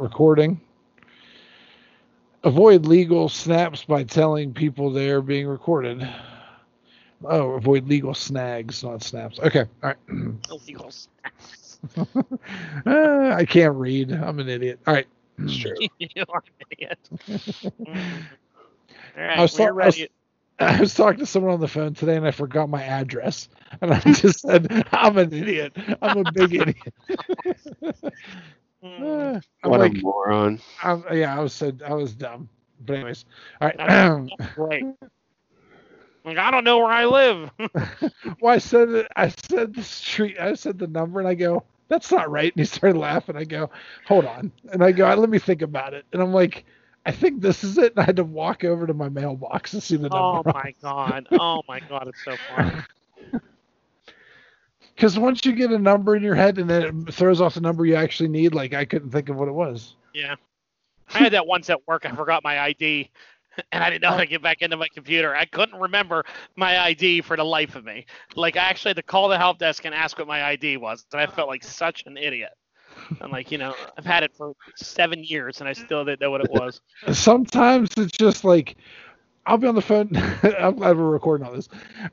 recording. Avoid legal snaps by telling people they are being recorded. Oh, avoid legal snags, not snaps. Okay, all right. Illegal snaps. Uh, I can't read. I'm an idiot. All right. It's true. you are an idiot. Mm. All right, I was, we're ta- I, was, ready. I was talking to someone on the phone today and I forgot my address. And I just said, I'm an idiot. I'm a big idiot. Mm. Uh, I'm What like, a moron. I'm, yeah, I was so I was dumb. But anyways, all right. That's. Like I don't know where I live. well, I said. I said the street. I said the number, and I go, "That's not right." And he started laughing. I go, "Hold on," and I go, "Let me think about it." And I'm like, "I think this is it." And I had to walk over to my mailbox to see the number. oh my god. Oh my god, it's so funny. Because once you get a number in your head and then it throws off the number you actually need, like I couldn't think of what it was. Yeah. I had that once at work. I forgot my ID, and I didn't know how to get back into my computer. I couldn't remember my ID for the life of me. Like I actually had to call the help desk and ask what my ID was, and I felt like such an idiot. And like you know, I've had it for seven years, and I still didn't know what it was. Sometimes it's just like I'll be on the phone. I'm glad we're recording all this.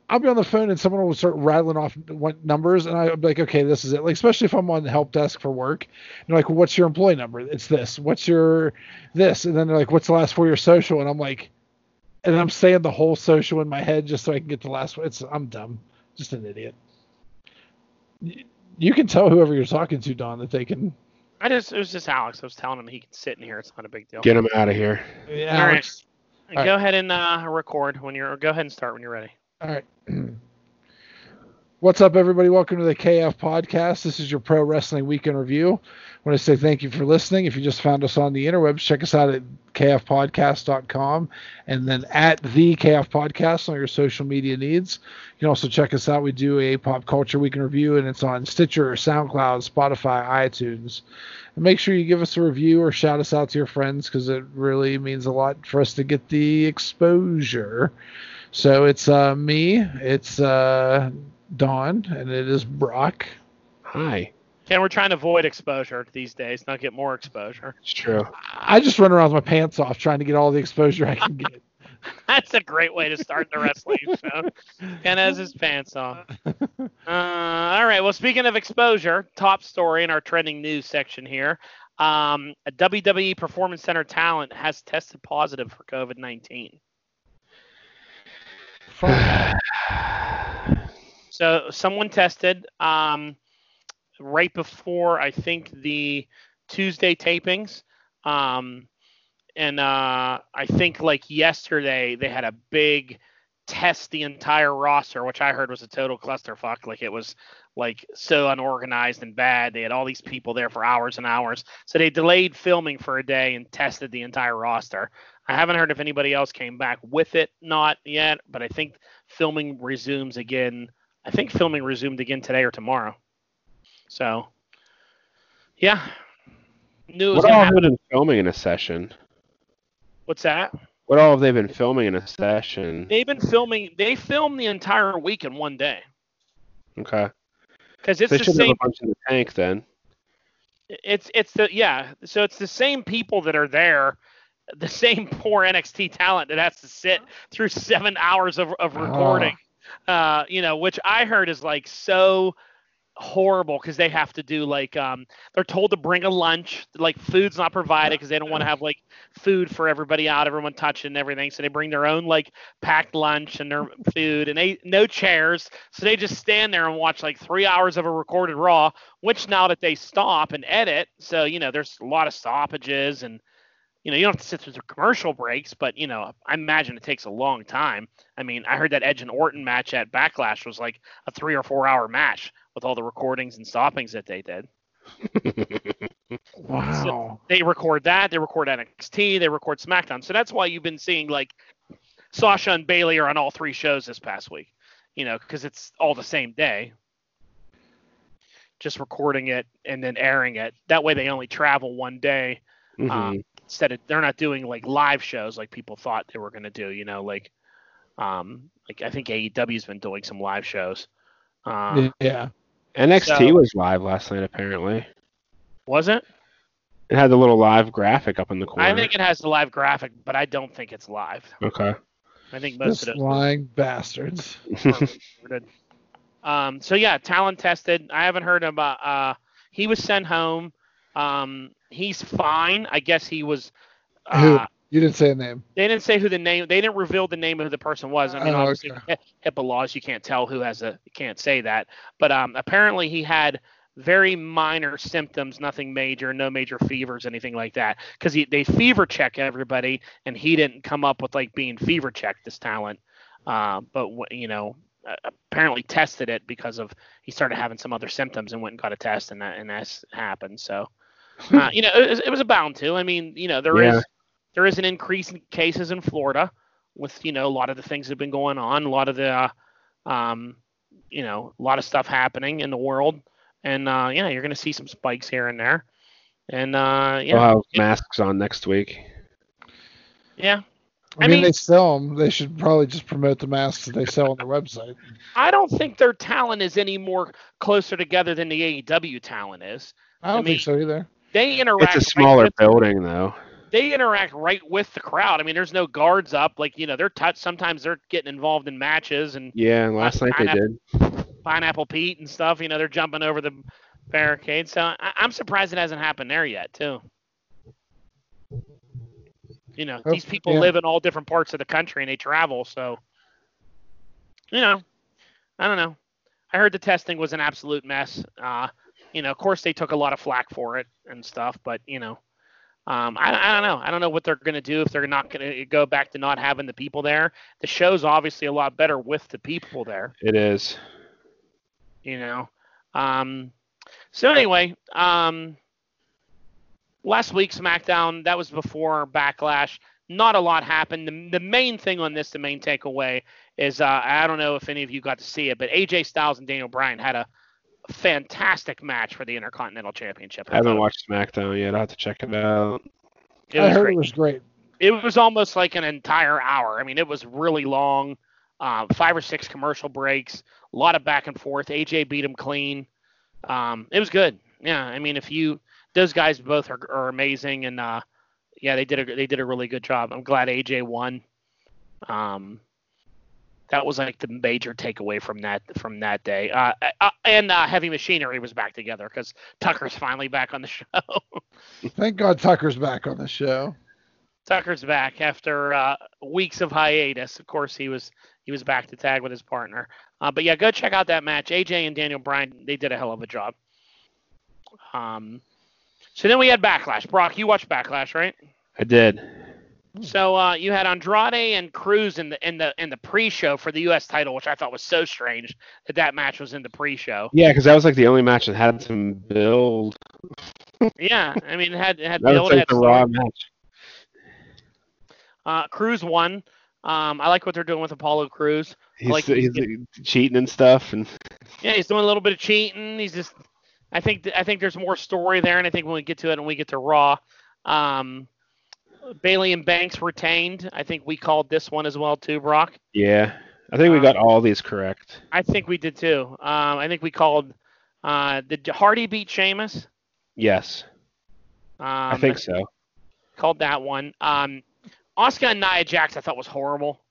I'll be on the phone and someone will start rattling off what numbers, and I'll be like, okay, this is it. Like, especially if I'm on the help desk for work, and like, well, what's your employee number? It's this. What's your this? And then they're like, what's the last four of your social? And I'm like, and I'm saying the whole social in my head just so I can get the last one. It's I'm dumb, just an idiot. You can tell whoever you're talking to, Don, that they can. I just it was just Alex. I was telling him he can sit in here. It's not a big deal. Get him out of here. Yeah, All right. Go all ahead and uh, record when you're. Go ahead and start when you're ready. All right. What's up, everybody? Welcome to the KF Podcast. This is your Pro Wrestling Weekend Review. I want to say thank you for listening. If you just found us on the interwebs, check us out at kfpodcast.com and then at the KF Podcast on your social media needs. You can also check us out. We do a pop culture weekend review, and it's on Stitcher, SoundCloud, Spotify, iTunes. And make sure you give us a review or shout us out to your friends because it really means a lot for us to get the exposure. So it's uh, me, it's uh, Dawn, and it is Brock. Hi. And we're trying to avoid exposure these days, not get more exposure. It's true. I just run around with my pants off trying to get all the exposure I can get. That's a great way to start the wrestling show. Ken has his pants on. Uh, all right. Well, speaking of exposure, top story in our trending news section here. Um, a WWE Performance Center talent has tested positive for COVID 19. So someone tested um, right before I think the Tuesday tapings, um, and uh, I think like yesterday they had a big test the entire roster, which I heard was a total clusterfuck. Like it was like so unorganized and bad. They had all these people there for hours and hours, so they delayed filming for a day and tested the entire roster. I haven't heard if anybody else came back with it, not yet, but I think filming resumes again. I think filming resumed again today or tomorrow. So, yeah. Knew What all happen. filming in a session? What's that? What all have they been filming in a session? They've been filming. They filmed the entire week in one day Okay. because it's they the should have same. a bunch in the tank then. It's it's the yeah. So it's the same people that are there. The same poor NXT talent that has to sit through seven hours of, of recording. Uh, you know, which I heard is like so horrible because they have to do like um they're told to bring a lunch like food's not provided because they don't want to have like food for everybody out everyone touching and everything. So they bring their own like packed lunch and their food and they no chairs. So they just stand there and watch like three hours of a recorded raw which now that they stop and edit so you know there's a lot of stoppages and you know you don't have to sit through the commercial breaks but you know i imagine it takes a long time. I mean i heard that edge and orton match at backlash was like a three or four hour match with all the recordings and stoppings that they did Wow. they record that they record nxt they record smackdown so that's why you've been seeing like sasha and bayley are on all three shows this past week you know because it's all the same day just recording it and then airing it that way they only travel one day Mhm. um, instead of they're not doing like live shows like people thought they were going to do you know like um like i think aew's been doing some live shows uh, yeah. NXT so- was live last night apparently. was it It had the little live graphic up in the corner. I think it has the live graphic, but I don't think it's live. Okay. I think most Just of those lying bastards. Um, so yeah, talent tested. I haven't heard about. Uh, he was sent home. Um, he's fine. I guess he was. Who? Uh, You didn't say a name. they didn't say who the name. They didn't reveal the name of who the person was. I mean, Oh, obviously, okay. HIPAA laws, you can't tell who has a. You can't say that. But um, apparently, he had very minor symptoms, nothing major, no major fevers, anything like that. Because they fever check everybody, and he didn't come up with like being fever checked. This talent, uh, but you know, apparently tested it because of he started having some other symptoms and went and got a test, and that and that's happened. So, uh, you know, it, was- it was a bound to. I mean, you know, there is Yeah. There is an increase in cases in Florida with you know a lot of the things that have been going on, a lot of the uh, um, you know, a lot of stuff happening in the world, and uh, yeah, you're going to see some spikes here and there, and uh, yeah, We'll have masks on next week. yeah. I, I mean, mean- they sell them. They should probably just promote the masks that they sell on their website. I don't think their talent is any more closer together than the AEW talent is. I don't I mean, think so either. They interact. It's a smaller with- building though. They interact right with the crowd. I mean, there's no guards up. Like you know, they're touched. Sometimes they're getting involved in matches and Yeah, And last night they did. Pineapple Pete and stuff. You know, they're jumping over the barricade. So I, I'm surprised it hasn't happened there yet, too. You know, Oh, these people yeah. live in all different parts of the country and they travel. So, you know, I don't know. I heard the testing was an absolute mess. Uh, you know, of course they took a lot of flack for it and stuff, but you know, um, I, I don't know. I don't know what they're going to do if they're not going to go back to not having the people there. The show's obviously a lot better with the people there It is. you know. Um, so anyway, um, last week SmackDown that was before Backlash. Not a lot happened. The, the main thing on this, the main takeaway is uh, I don't know if any of you got to see it, but AJ Styles and Daniel Bryan had a fantastic match for the Intercontinental Championship. I haven't watched SmackDown yet. I'll have to check it out. It I was heard great. it was great. it was almost like an entire hour. I mean, it was really long, uh, five or six commercial breaks, a lot of back and forth. AJ beat him clean. Um, it was good. Yeah, I mean, if you those guys both are, are amazing, and uh, yeah, they did a they did a really good job. I'm glad AJ won. Um, that was like the major takeaway from that from that day. Uh, uh, and uh, Heavy Machinery was back together because Tucker's finally back on the show. Thank God Tucker's back on the show. Tucker's back after uh, weeks of hiatus. Of course, he was he was back to tag with his partner. Uh, but yeah, go check out that match. AJ and Daniel Bryan, they did a hell of a job. Um, so then we had Backlash. Brock, you watched Backlash, right? I did. So uh, you had Andrade and Crews in the in the in the pre-show for the U.S. title, which I thought was so strange that that match was in the pre-show. Yeah, because that was like the only match that had some build. yeah, I mean it had it had That build, was like the. Raw match. Uh, Crews won. Um, I like what they're doing with Apollo Crews. He's, like he's, cheating and stuff, and Yeah, he's doing a little bit of cheating. He's just, I think, th- I think there's more story there, and I think when we get to it and we get to Raw, um, Bayley and Banks retained. I think we called this one as well too, Brock. yeah, I think we Um, got all these correct. I think we did too. Um, I think we called. Uh, did Hardy beat Sheamus? Yes, Um, I think so. Called that one. Um, Asuka and Nia Jax, I thought was horrible.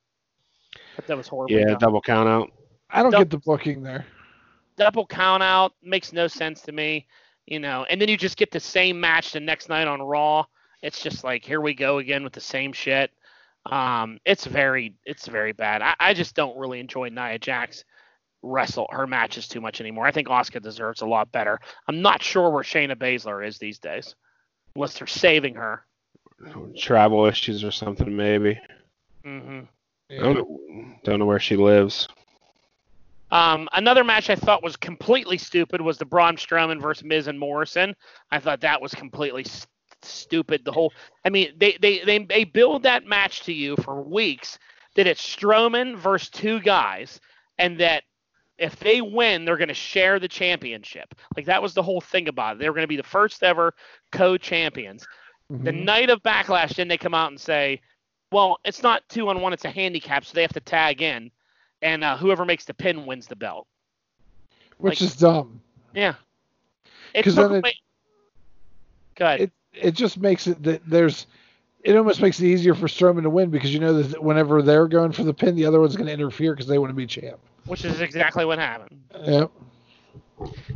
I that was horrible. Yeah, double count out. I don't Don't- get the booking there. double count out makes no sense to me, you know. And then you just get the same match the next night on Raw. It's just like here we go again with the same shit. Um, it's very it's very bad. I, I just don't really enjoy Nia Jax wrestle her matches too much anymore. I think Asuka deserves a lot better. I'm not sure where Shayna Baszler is these days, unless they're saving her. Travel issues or something maybe. Mm-hmm. I don't, know, don't know where she lives. Um, another match I thought was completely stupid was the Braun Strowman versus Miz and Morrison. I thought that was completely s- stupid. The whole, I mean, they, they they they build that match to you for weeks that it's Strowman versus two guys, and that if they win, they're going to share the championship. Like that was the whole thing about it. They were going to be the first ever co-champions. The Mhm. night of Backlash, then they come out and say, "Well, it's not two on one; it's a handicap, so they have to tag in, and uh, whoever makes the pin wins the belt." Which like- is dumb. Yeah. It took then it- away. Go ahead. It it just makes it that there's it almost makes it easier for Strowman to win because you know that whenever they're going for the pin, the other one's going to interfere because they want to be champ. which is exactly what happened. Yep.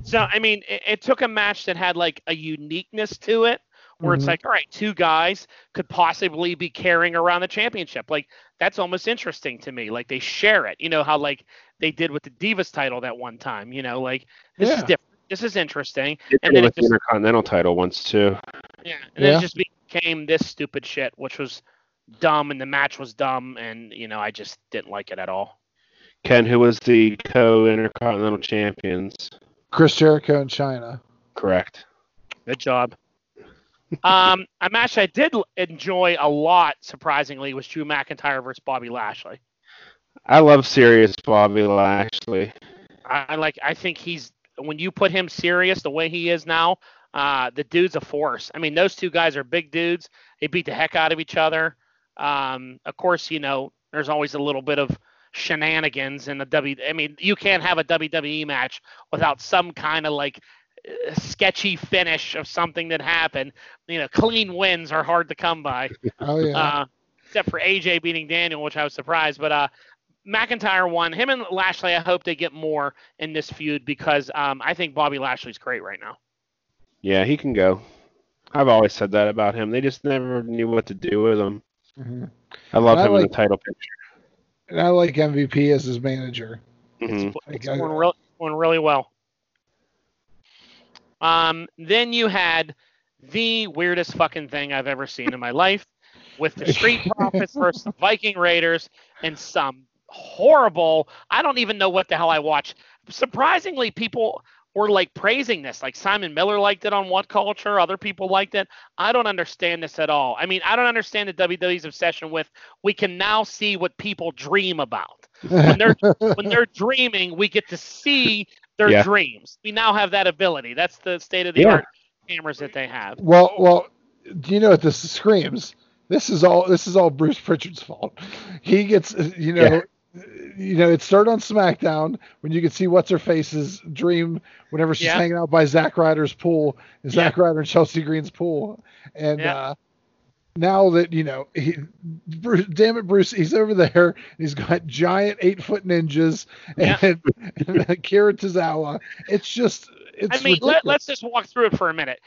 So I mean, it, it took a match that had like a uniqueness to it, where it's Mhm. like, all right, two guys could possibly be carrying around the championship. Like that's almost interesting to me. Like they share it. You know how like they did with the Divas title that one time. You know, like this is different. This is interesting. They And did then it it with the just- Intercontinental title once too. Yeah, and then Yeah. it just became this stupid shit, which was dumb, and the match was dumb, and you know I just didn't like it at all. Ken, who was the co-Intercontinental champions? Chris Jericho and Chyna. Correct. Good job. um, a match I did enjoy a lot, surprisingly, was Drew McIntyre versus Bobby Lashley. I love serious Bobby Lashley. I, I like. I think he's when you put him serious the way he is now. Uh, the dude's a force. I mean, those two guys are big dudes. They beat the heck out of each other. Um, of course, you know, there's always a little bit of shenanigans in the W. I mean, you can't have a WWE match without some kind of like sketchy finish of something that happened. You know, clean wins are hard to come by. Oh yeah. Uh, except for AJ beating Daniel, which I was surprised. But uh, McIntyre won. Him and Lashley, I hope they get more in this feud because um, I think Bobby Lashley's great right now. Yeah, he can go. I've always said that about him. They just never knew what to do with him. hmm I love I him in like- the title picture. And I like MVP as his manager. Mhm. It's I- going, real, going really well. Um, then you had the weirdest fucking thing I've ever seen in my life with the Street Profits versus the Viking Raiders and some horrible. I don't even know what the hell I watched. Surprisingly, people were like praising this. Like Simon Miller liked it on What Culture. Other people liked it. I don't understand this at all. I mean, I don't understand the WWE's obsession with we can now see what people dream about. When they're when they're dreaming, we get to see their Yeah. dreams. We now have that ability. That's the state of the art cameras that they have. Well, well, do you know what this screams? This is all. This is all Bruce Pritchard's fault. He gets, you know, you know, it started on SmackDown when you could see what's her face's dream whenever she's Yeah. hanging out by Zack Ryder's pool, Zack Ryder and Chelsea Green's pool, and Yeah. uh, now that you know, he, Bruce, damn it, Bruce, he's over there. He's got giant eight foot ninjas Yeah. and, and Akira Tozawa. It's just, it's. I mean, let, let's just walk through it for a minute.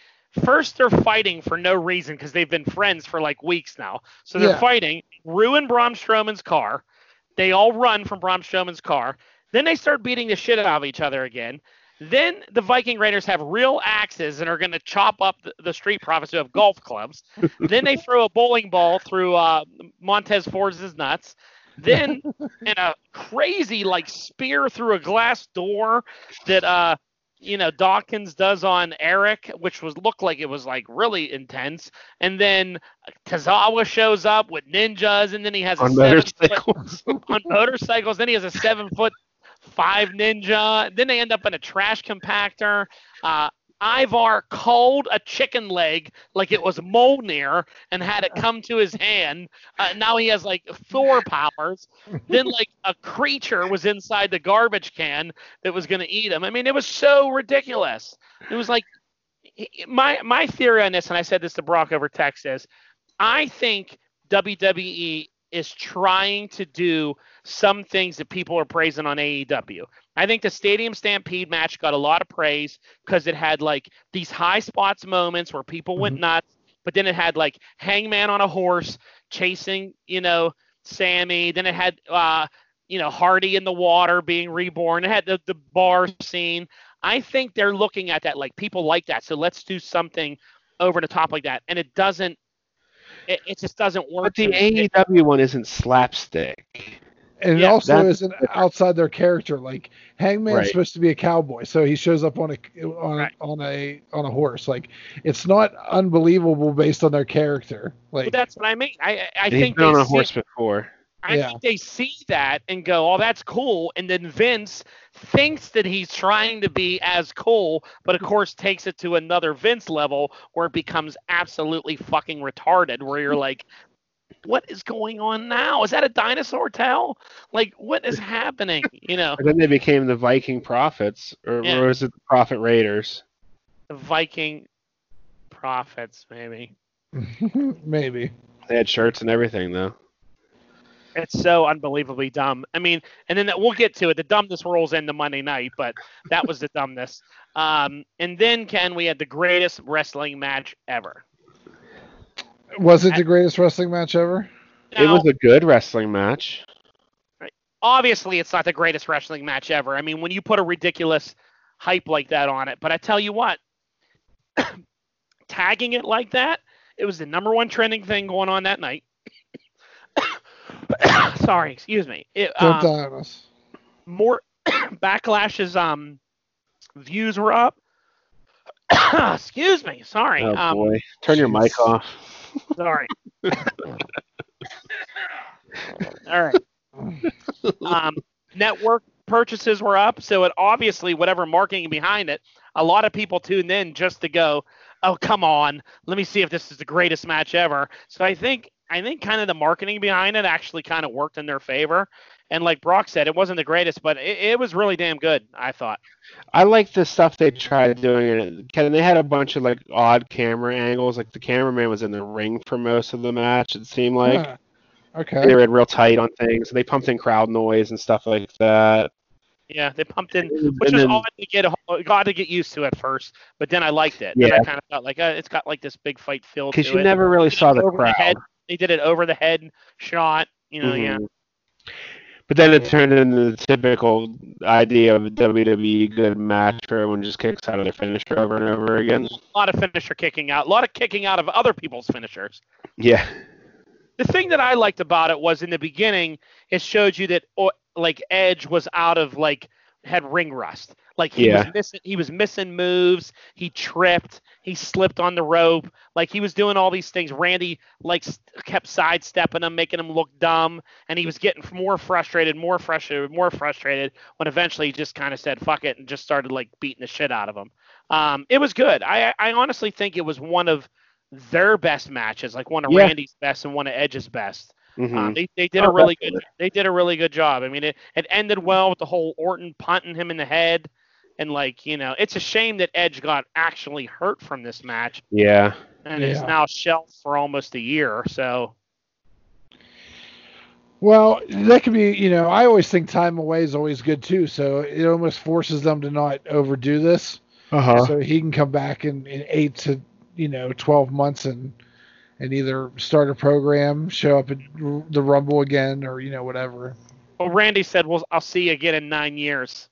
First, they're fighting for no reason because they've been friends for like weeks now. So they're Yeah. fighting, ruin Braun Strowman's car. They all run from Braun Strowman's car. Then they start beating the shit out of each other again. Then the Viking Raiders have real axes and are going to chop up the, the Street Profits who have golf clubs. then they throw a bowling ball through uh, Montez Ford's nuts. Then, in a crazy like spear through a glass door that uh, you know Dawkins does on Erik, which was looked like it was like really intense. And then Tozawa shows up with ninjas, and then he has On motorcycles. on motorcycles. Then he has a seven foot five ninja. Then they end up in a trash compactor. Uh, Ivar culled a chicken leg like it was Mjolnir and had it come to his hand. Uh, now he has like Thor powers. Then like a creature was inside the garbage can that was going to eat him. I mean, it was so ridiculous. It was like my my theory on this, and I said this to Brock over text is, I think WWE is trying to do some things that people are praising on AEW. I think the Stadium Stampede match got a lot of praise because it had like these high spots moments where people went Mhm. nuts, but then it had like Hangman on a horse chasing, you know, Sammy. Then it had, uh, you know, Hardy in the water being reborn. It had the, the bar scene. I think they're looking at that like people like that. So let's do something over the top like that. And it doesn't, it, it just doesn't work. But the. AEW one isn't slapstick. And it also isn't outside their character. Like Hangman's Right. supposed to be a cowboy, so he shows up on a on, Right. on a on a horse. Like it's not unbelievable based on their character. Well, that's what I mean. I, I And he's think been on a see- horse before. I Yeah. think they see that and go, "Oh, that's cool," and then Vince thinks that he's trying to be as cool, but of course takes it to another Vince level where it becomes absolutely fucking retarded. Where you're like, "What is going on now? Is that a dinosaur tail? Like, what is happening?" You know, And then they became the Viking Prophets, or, Yeah. or was it the Prophet Raiders? the Viking profits, maybe. Maybe. They had shirts and everything though. It's so unbelievably dumb. I mean, and then we'll get to it. The dumbness rolls into Monday night, but that was the dumbness. Um, and then Ken, we had the greatest wrestling match ever. Was it the greatest wrestling match ever? it was a good wrestling match. obviously it's not the greatest wrestling match ever. I mean, when you put a ridiculous hype like that on it, but I tell you what, tagging it like that, it was the number one trending thing going on that night. Sorry, excuse me. It, Don't um, die on us. more backlashes. um views were up. excuse me. Sorry. Oh um, boy, turn your mic off. Sorry. All right. Um, network purchases were up, so it obviously whatever marketing behind it, a lot of people tuned in just to go, "Oh, come on, let me see if this is the greatest match ever." So I think I think kind of the marketing behind it actually kind of worked in their favor. And like Brock said, it wasn't the greatest, but it, it was really damn good. I thought. I like the stuff they tried doing it. Ken, they had a bunch of like odd camera angles. Like the cameraman was in the ring for most of the match. It seemed like Huh. they were real tight on things. They pumped in crowd noise and stuff like that. Yeah, they pumped in, And which was then- odd to get odd to get used to at first, but then I liked it. Then I kind of felt like uh, it's got like this big fight feel to Because you it. never really They saw it the over crowd. head. They did it over the head shot. You know, yeah. But then it turned into the typical idea of a WWE good match where everyone just kicks out of their finisher over and over again. A lot of finisher kicking out, a lot of kicking out of other people's finishers. Yeah. The thing that I liked about it was in the beginning, it showed you that like Edge was out of like had ring rust. Like he Yeah. was missing he was missing moves, he tripped, he slipped on the rope, like he was doing all these things. Randy like kept sidestepping him, making him look dumb, and he was getting more frustrated, more frustrated, more frustrated when eventually he just kind of said fuck it and just started like beating the shit out of him. Um, it was good. I I honestly think it was one of their best matches, like one of Yeah. Randy's best and one of Edge's best. Hmm Um, they, they did Oh, a really good definitely. they did a really good job. I mean, it, it ended well with the whole Orton punting him in the head, and like you know, it's a shame that Edge got actually hurt from this match yeah. and is now shelved for almost a year. So Well, that could be, you know, I always think time away is always good too. So it almost forces them to not overdo this. Uh-huh. So he can come back in, in eight to, you know, 12 months and, and either start a program, show up at the Rumble again, or, you know, whatever. well, Randy said, "Well, I'll see you again in nine years."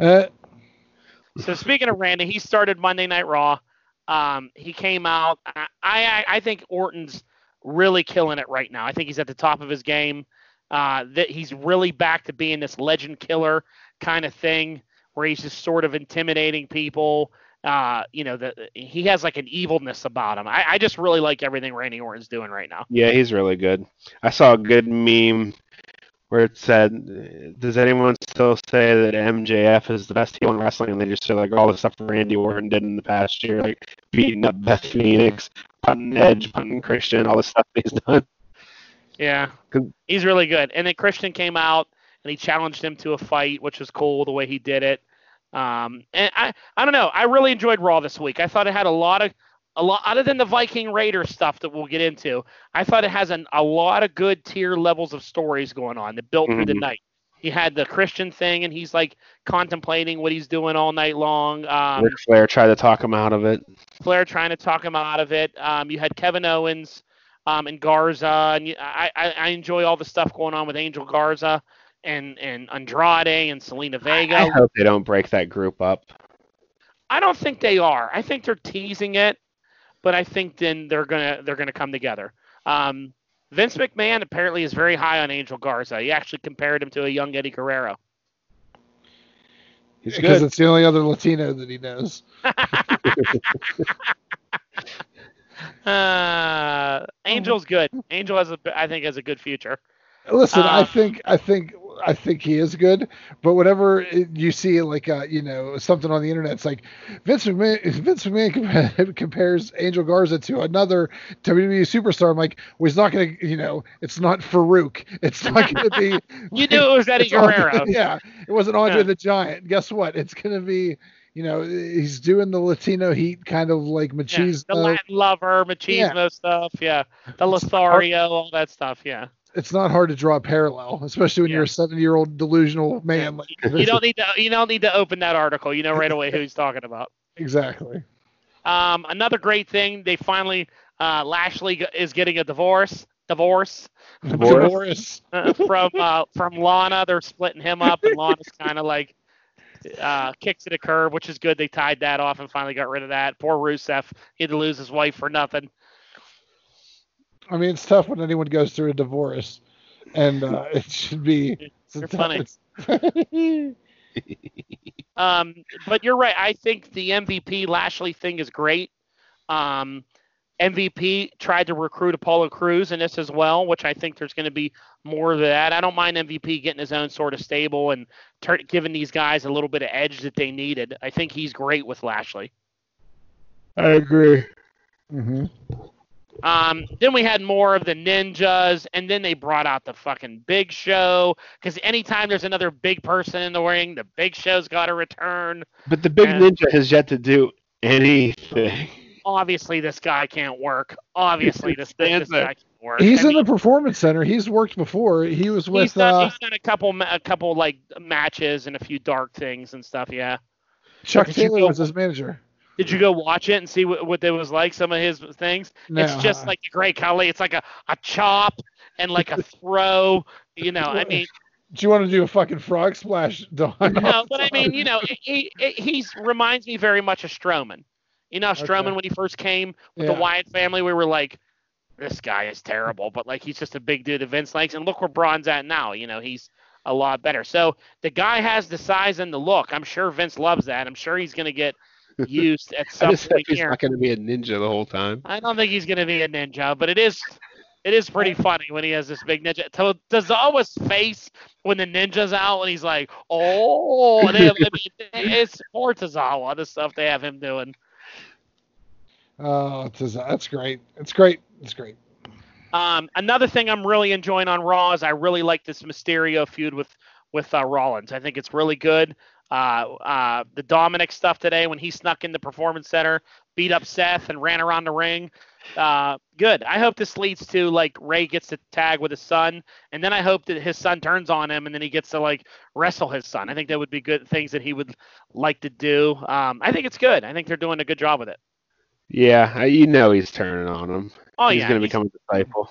Uh, So speaking of Randy, he started Monday Night Raw. Um, he came out. I, I I think Orton's really killing it right now. I think he's at the top of his game. Uh, that he's really back to being this legend killer kind of thing, where he's just sort of intimidating people. Uh, you know, the, he has like an evilness about him. I, I just really like everything Randy Orton's doing right now. Yeah, he's really good. I saw a good meme where it said, "Does anyone still say that MJF is the best heel in wrestling?" And they just said like all the stuff Randy Orton did in the past year, like beating up Beth Phoenix, punting Edge, punting Christian, all the stuff he's done. Yeah, he's really good. And then Christian came out and he challenged him to a fight, which was cool the way he did it. Um, and I, I don't know. I really enjoyed Raw this week. I thought it had a lot of, a lot other than the Viking Raider stuff that we'll get into. I thought it has an, a lot of good tier levels of stories going on that built through the Mhm. night. You had the Christian thing, and he's like contemplating what he's doing all night long. Um, Ric Flair tried to talk him out of it. Flair trying to talk him out of it. Um, you had Kevin Owens um, and Garza, and you, I, I, I enjoy all the stuff going on with Angel Garza and and Andrade and Zelina Vega. I hope they don't break that group up. I don't think they are. I think they're teasing it, but I think then they're gonna they're gonna come together. Um, Vince McMahon apparently is very high on Angel Garza. He actually compared him to a young Eddie Guerrero. He's because good. it's the only other Latino that he knows. Uh, Angel's good. Angel has a I think has a good future. Listen, I Um, think I think I think he is good, but whenever you see like uh, you know something on the internet, it's like Vince McMahon, Vince McMahon compares Angel Garza to another WWE superstar. I'm like, well, he's not gonna, you know, it's not Faarooq. It's not gonna be. You knew it was Eddie it's Andre- Guerrero. yeah, it wasn't Andre Yeah. the Giant. Guess what? It's gonna be, You know, he's doing the Latino heat kind of like Yeah, machismo. the Latin lover, machismo stuff. Yeah, the Lothario, all that stuff. Yeah. It's not hard to draw a parallel, especially when Yeah. you're a 70 year old delusional man. Like You don't need to. You don't need to open that article. You know right away who he's talking about. exactly. Um, another great thing, they finally uh, Lashley is getting a divorce. Divorce Divorce? Boris. uh, from uh, from Lana. They're splitting him up, and Lana's kind of like uh, kicks to the curb, which is good. They tied that off and finally got rid of that. Poor Rusev, he had to lose his wife for nothing. I mean, it's tough when anyone goes through a divorce, and uh, it should be. It's You're tough- funny. Um, but you're right. I think the MVP Lashley thing is great. Um, MVP tried to recruit Apollo Crews in this as well, which I think there's going to be more of that. I don't mind MVP getting his own sort of stable and tur giving these guys a little bit of edge that they needed. I think he's great with Lashley. I agree. Mhm. Um, then we had more of the ninjas, and then they brought out the fucking Big Show. Because anytime there's another big person in the ring, the Big Show's got to return. But the big Yeah. ninja has yet to do anything. obviously this guy can't work. Obviously this, this, guy can't work. He's I in mean, the performance center. He's worked before. He was he's with. done, Uh, he's done a couple a couple like matches and a few dark things and stuff. Yeah. Chuck Taylor was his manager. Did you go watch it and see what, what it was like? Some of his things. It's No. just like the Great Khali. It's like a, a chop and like a throw. You know, I mean, Do you want to do a fucking frog splash, Don? no, but I mean, you know, he he he's reminds me very much of Strowman. You know, Strowman Okay. when he first came with Yeah. the Wyatt family, we were like, this guy is terrible, but like he's just a big dude that Vince likes, and look where Braun's at now. You know, he's a lot better. So the guy has the size and the look. I'm sure Vince loves that. I'm sure he's gonna get used at some point he's here. not going to be a ninja the whole time. I don't think he's gonna be a ninja, but it is. It is pretty funny when he has this big ninja. To Tozawa's face when the ninja's out and he's like, "Oh," they I mean, it's for Tozawa the stuff they have him doing. Oh, it's, that's great. It's great. It's great. Um, another thing I'm really enjoying on Raw is I really like this Mysterio feud with with uh, Rollins. I think it's really good. Uh, uh, the Dominic stuff today when he snuck in the Performance Center, beat up Seth, and ran around the ring. Uh, good. I hope this leads to like Rey gets to tag with his son, and then I hope that his son turns on him, and then he gets to like wrestle his son. I think that would be good things that he would like to do. Um, I think it's good. I think they're doing a good job with it. Yeah, you know he's turning on him. Oh he's yeah, going to he's- become a disciple.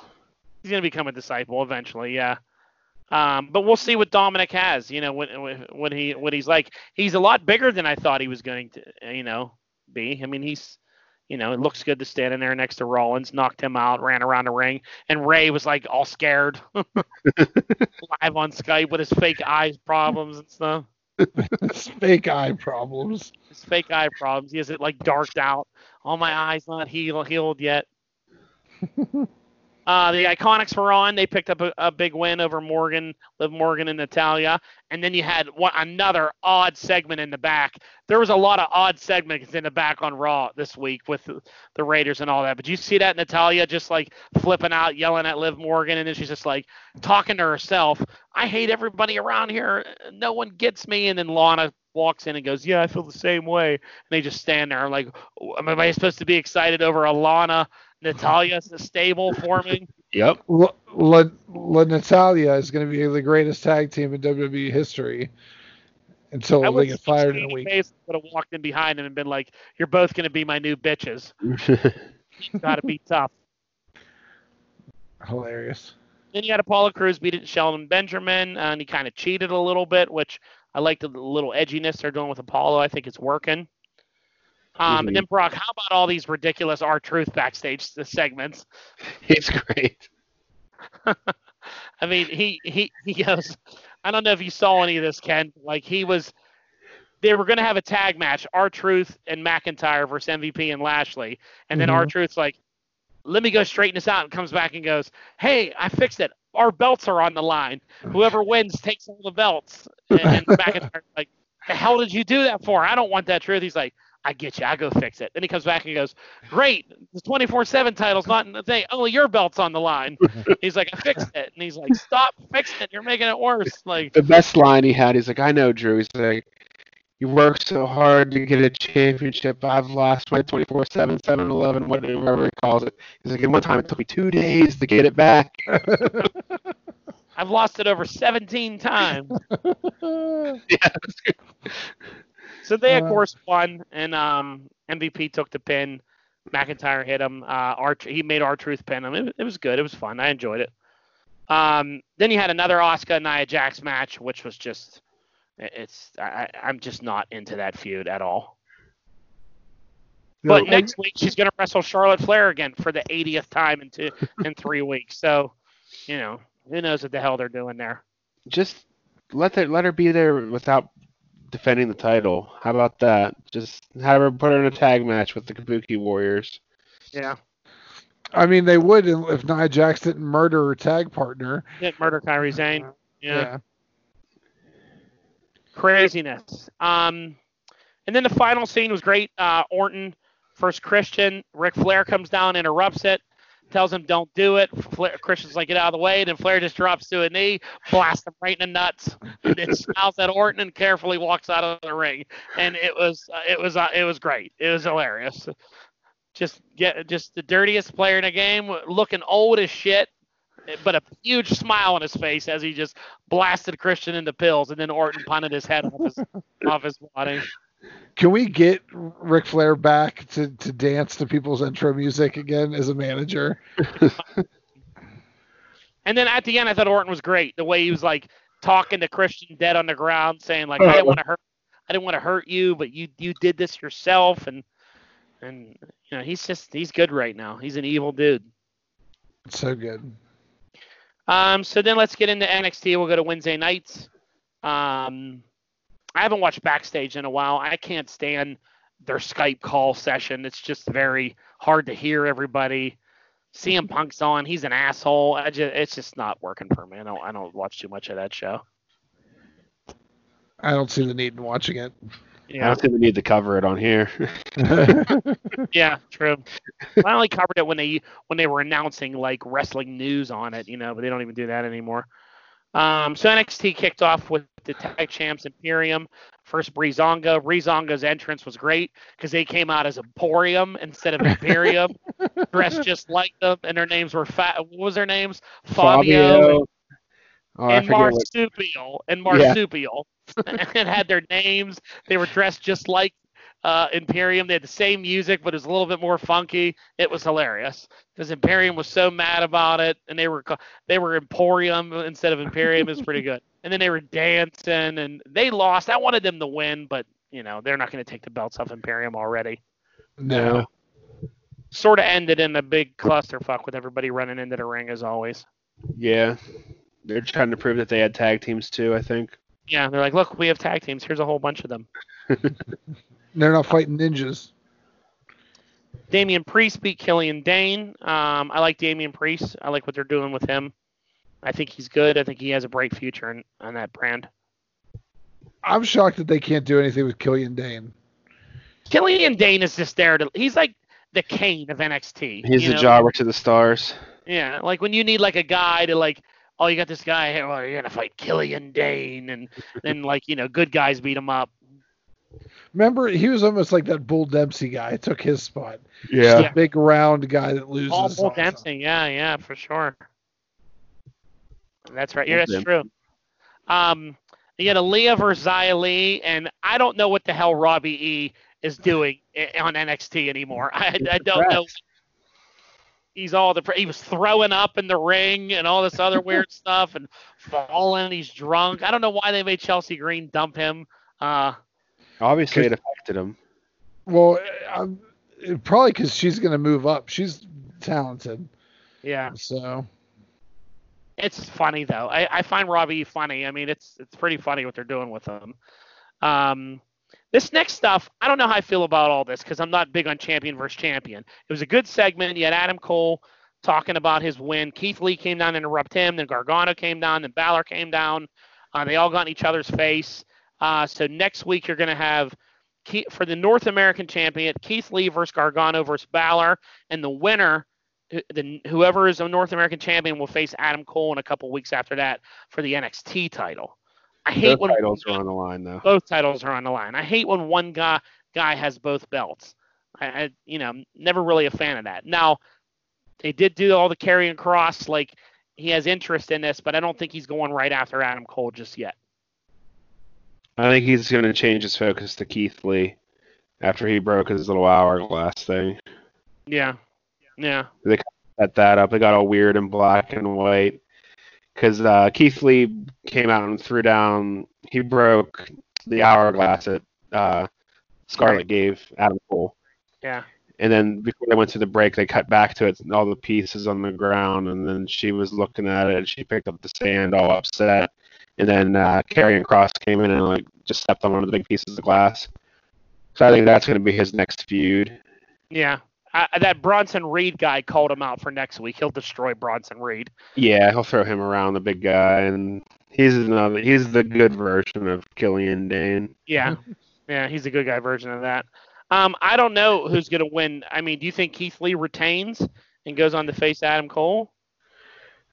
he's going to become a disciple eventually. Yeah. Um, but we'll see what Dominic has. You know, when when he when he's like he's a lot bigger than I thought he was going to. You know, be. I mean, he's. You know, it looks good to stand in there next to Rollins, knocked him out, ran around the ring, and Rey was like all scared, live on Skype with his fake eyes problems and stuff. It's fake eye problems. His fake eye problems. He has it like darked out. All my eyes not healed healed yet. Uh, the Iconics were on. They picked up a, a big win over Morgan, Liv Morgan and Natalya. And then you had one, another odd segment in the back. There was a lot of odd segments in the back on Raw this week with the, Raiders and all that. But you see that Natalya just like flipping out, yelling at Liv Morgan, and then she's just like talking to herself. I hate everybody around here. No one gets me. And then Lana walks in and goes, "Yeah, I feel the same way." And they just stand there I'm like, "Am I supposed to be excited over a Lana Natalya stable forming?" Yep. La, La, La Natalya is going to be the greatest tag team in WWE history until I they get fired in a Shane week. Baszler would have walked in behind him and been like, "You're both going to be my new bitches. Got to be tough." Hilarious. Then you had Apollo Crews beat it Shelton Benjamin, uh, and he kind of cheated a little bit, which I like the little edginess they're doing with Apollo. I think it's working. Um, Mhm. And then Brock, how about all these ridiculous R Truth backstage segments? he's great. I mean, he he he goes. I don't know if you saw any of this, Ken. Like he was, they were going to have a tag match, R Truth and McIntyre versus MVP and Lashley, and then R Mhm. Truth's like, "Let me go straighten this out," and comes back and goes, "Hey, I fixed it. Our belts are on the line. Whoever wins takes all the belts." And, and McIntyre's like, "The hell did you do that for? I don't want that truth." He's like. I get you. I go fix it. Then he comes back and goes, "Great, the 24/7 title's not in the thing. Only your belt's on the line." He's like, "I fixed it," and he's like, "Stop fixing it. You're making it worse." Like, The best line he had, he's like, I know, Drew. He's like, you work so hard to get a championship. I've lost my 24 7, 7 11, whatever he calls it. He's like, and one time it took me two days to get it back. I've lost it over 17 times. yeah. So they of Uh, course won, and um, MVP took the pin. McIntyre hit him. Uh, he made R Truth pin him. It, it was good. It was fun. I enjoyed it. Um, then you had another Asuka Nia Jax match, which was just it- it's I, I'm just not into that feud at all. But No, next week she's gonna wrestle Charlotte Flair again for the 80th time in two in three weeks. So, you know, who knows what the hell they're doing there. Just let her, let her be there without defending the title. How about that? Just have her put her in a tag match with the Kabuki Warriors. Yeah, I mean, they would if Nia Jax didn't murder her tag partner. didn't murder Kairi Sane. Yeah. Yeah. craziness. Um, and then the final scene was great. Uh, Orton first Christian. Ric Flair comes down, interrupts it, tells him don't do it. Flair, Christian's like get out of the way. Then Flair just drops to a knee, blasts him right in the nuts, and then smiles at Orton and carefully walks out of the ring. And it was uh, it was uh, it was great. It was hilarious. Just get just the dirtiest player in the game, looking old as shit but a huge smile on his face as he just blasted Christian into pills, and then Orton punted his head off his off his body. Can we get Ric Flair back to, to dance to people's intro music again as a manager? And then at the end, I thought Orton was great. The way he was like talking to Christian dead on the ground, saying like, "I didn't want to hurt, I didn't want to hurt you, but you you did this yourself," and and you know he's just he's good right now. He's an evil dude. So good. Um, so then let's get into NXT. We'll go to Wednesday nights. Um, I haven't watched backstage in a while. I can't stand their Skype call session. It's just very hard to hear everybody. CM Punk's on. He's an asshole. I just, it's just not working for me. I don't, I don't watch too much of that show. I don't see the need in watching it. I Yeah, don't think we need to cover it on here. yeah, true. I only covered it when they when they were announcing like wrestling news on it, you know, but they don't even do that anymore. Um, so NXT kicked off with the tag champs Imperium. First Breezango. Breezango's entrance was great because they came out as Emporium instead of Imperium, dressed just like them, and their names were fa- what was their names? Fabio, Oh, and. Marsupial and Yeah. Marsupial, and had their names. They were dressed just like uh, Imperium. They had the same music, but it was a little bit more funky. It was hilarious because Imperium was so mad about it, and they were they were Emporium instead of Imperium. It was pretty good. And then they were dancing, and they lost. I wanted them to win, but you know they're not going to take the belts off Imperium already. no. Sort of ended in a big clusterfuck with everybody running into the ring as always. Yeah. They're trying to prove that they had tag teams too, I think. Yeah, they're like, look, we have tag teams. Here's a whole bunch of them. They're not fighting ninjas. Damian Priest beat Killian Dain. Um, I like Damian Priest. I like what they're doing with him. I think he's good. I think he has a bright future in, on that brand. I'm shocked that they can't do anything with Killian Dain. Killian Dain is just there to. He's like the Kane of NXT. He's the know? jobber to the stars. Yeah, like when you need like a guy to like. Oh, you got this guy here. Well, you're gonna fight Killian Dain, and then like you know, good guys beat him up. Remember, he was almost like that Bull Dempsey guy. Took his spot. Yeah. The big round guy that loses. Paul Bull all time. Dempsey, yeah, yeah, for sure. That's right. Yeah, that's Dempsey. true. Um, you had Aliyah versus Xia Li, and I don't know what the hell Robbie E is doing on NXT anymore. I, I don't know. He's all the he was throwing up in the ring and all this other weird stuff and falling. He's drunk. I don't know why they made Chelsea Green dump him. Uh, Obviously, it affected him. Well, um, it- probably because she's going to move up. She's talented. yeah. So It's funny though. I, I find Robbie funny. I mean, it's it's pretty funny what they're doing with him. Um, this next stuff, I don't know how I feel about all this because I'm not big on champion versus champion. It was a good segment. You had Adam Cole talking about his win. Keith Lee came down and interrupt him. Then Gargano came down. Then Balor came down. Uh, they all got in each other's face. Uh, so next week you're going to have Keith, for the North American champion Keith Lee versus Gargano versus Balor, and the winner the whoever is a North American champion will face Adam Cole in a couple weeks after that for the NXT title. I hate Both when titles are on the line though. both titles are on the line. I hate when one guy guy has both belts. I, I you know never really a fan of that. Now they did do all the Karrion Kross like he has interest in this, but I don't think he's going right after Adam Cole just yet. I think he's going to change his focus to Keith Lee after he broke his little hourglass thing. Yeah, yeah, They Set that up. They got all weird and black and white because uh, Keith Lee came out and threw down. He broke the hourglass that uh, Scarlett gave Adam Cole. yeah. And then before they went to the break, they cut back to it, and all the pieces on the ground. And then she was looking at it, and she picked up the sand, all upset. And then uh, and Kross came in and like just stepped on one of the big pieces of glass. So I think that's going to be his next feud. Yeah. I, that Bronson Reed guy called him out for next week. He'll destroy Bronson Reed. Yeah, he'll throw him around, the big guy, and he's another. He's the good version of Killian Dain. Yeah. yeah, he's a good guy version of that. Um, I don't know who's going to win. I mean, do you think Keith Lee retains and goes on to face Adam Cole?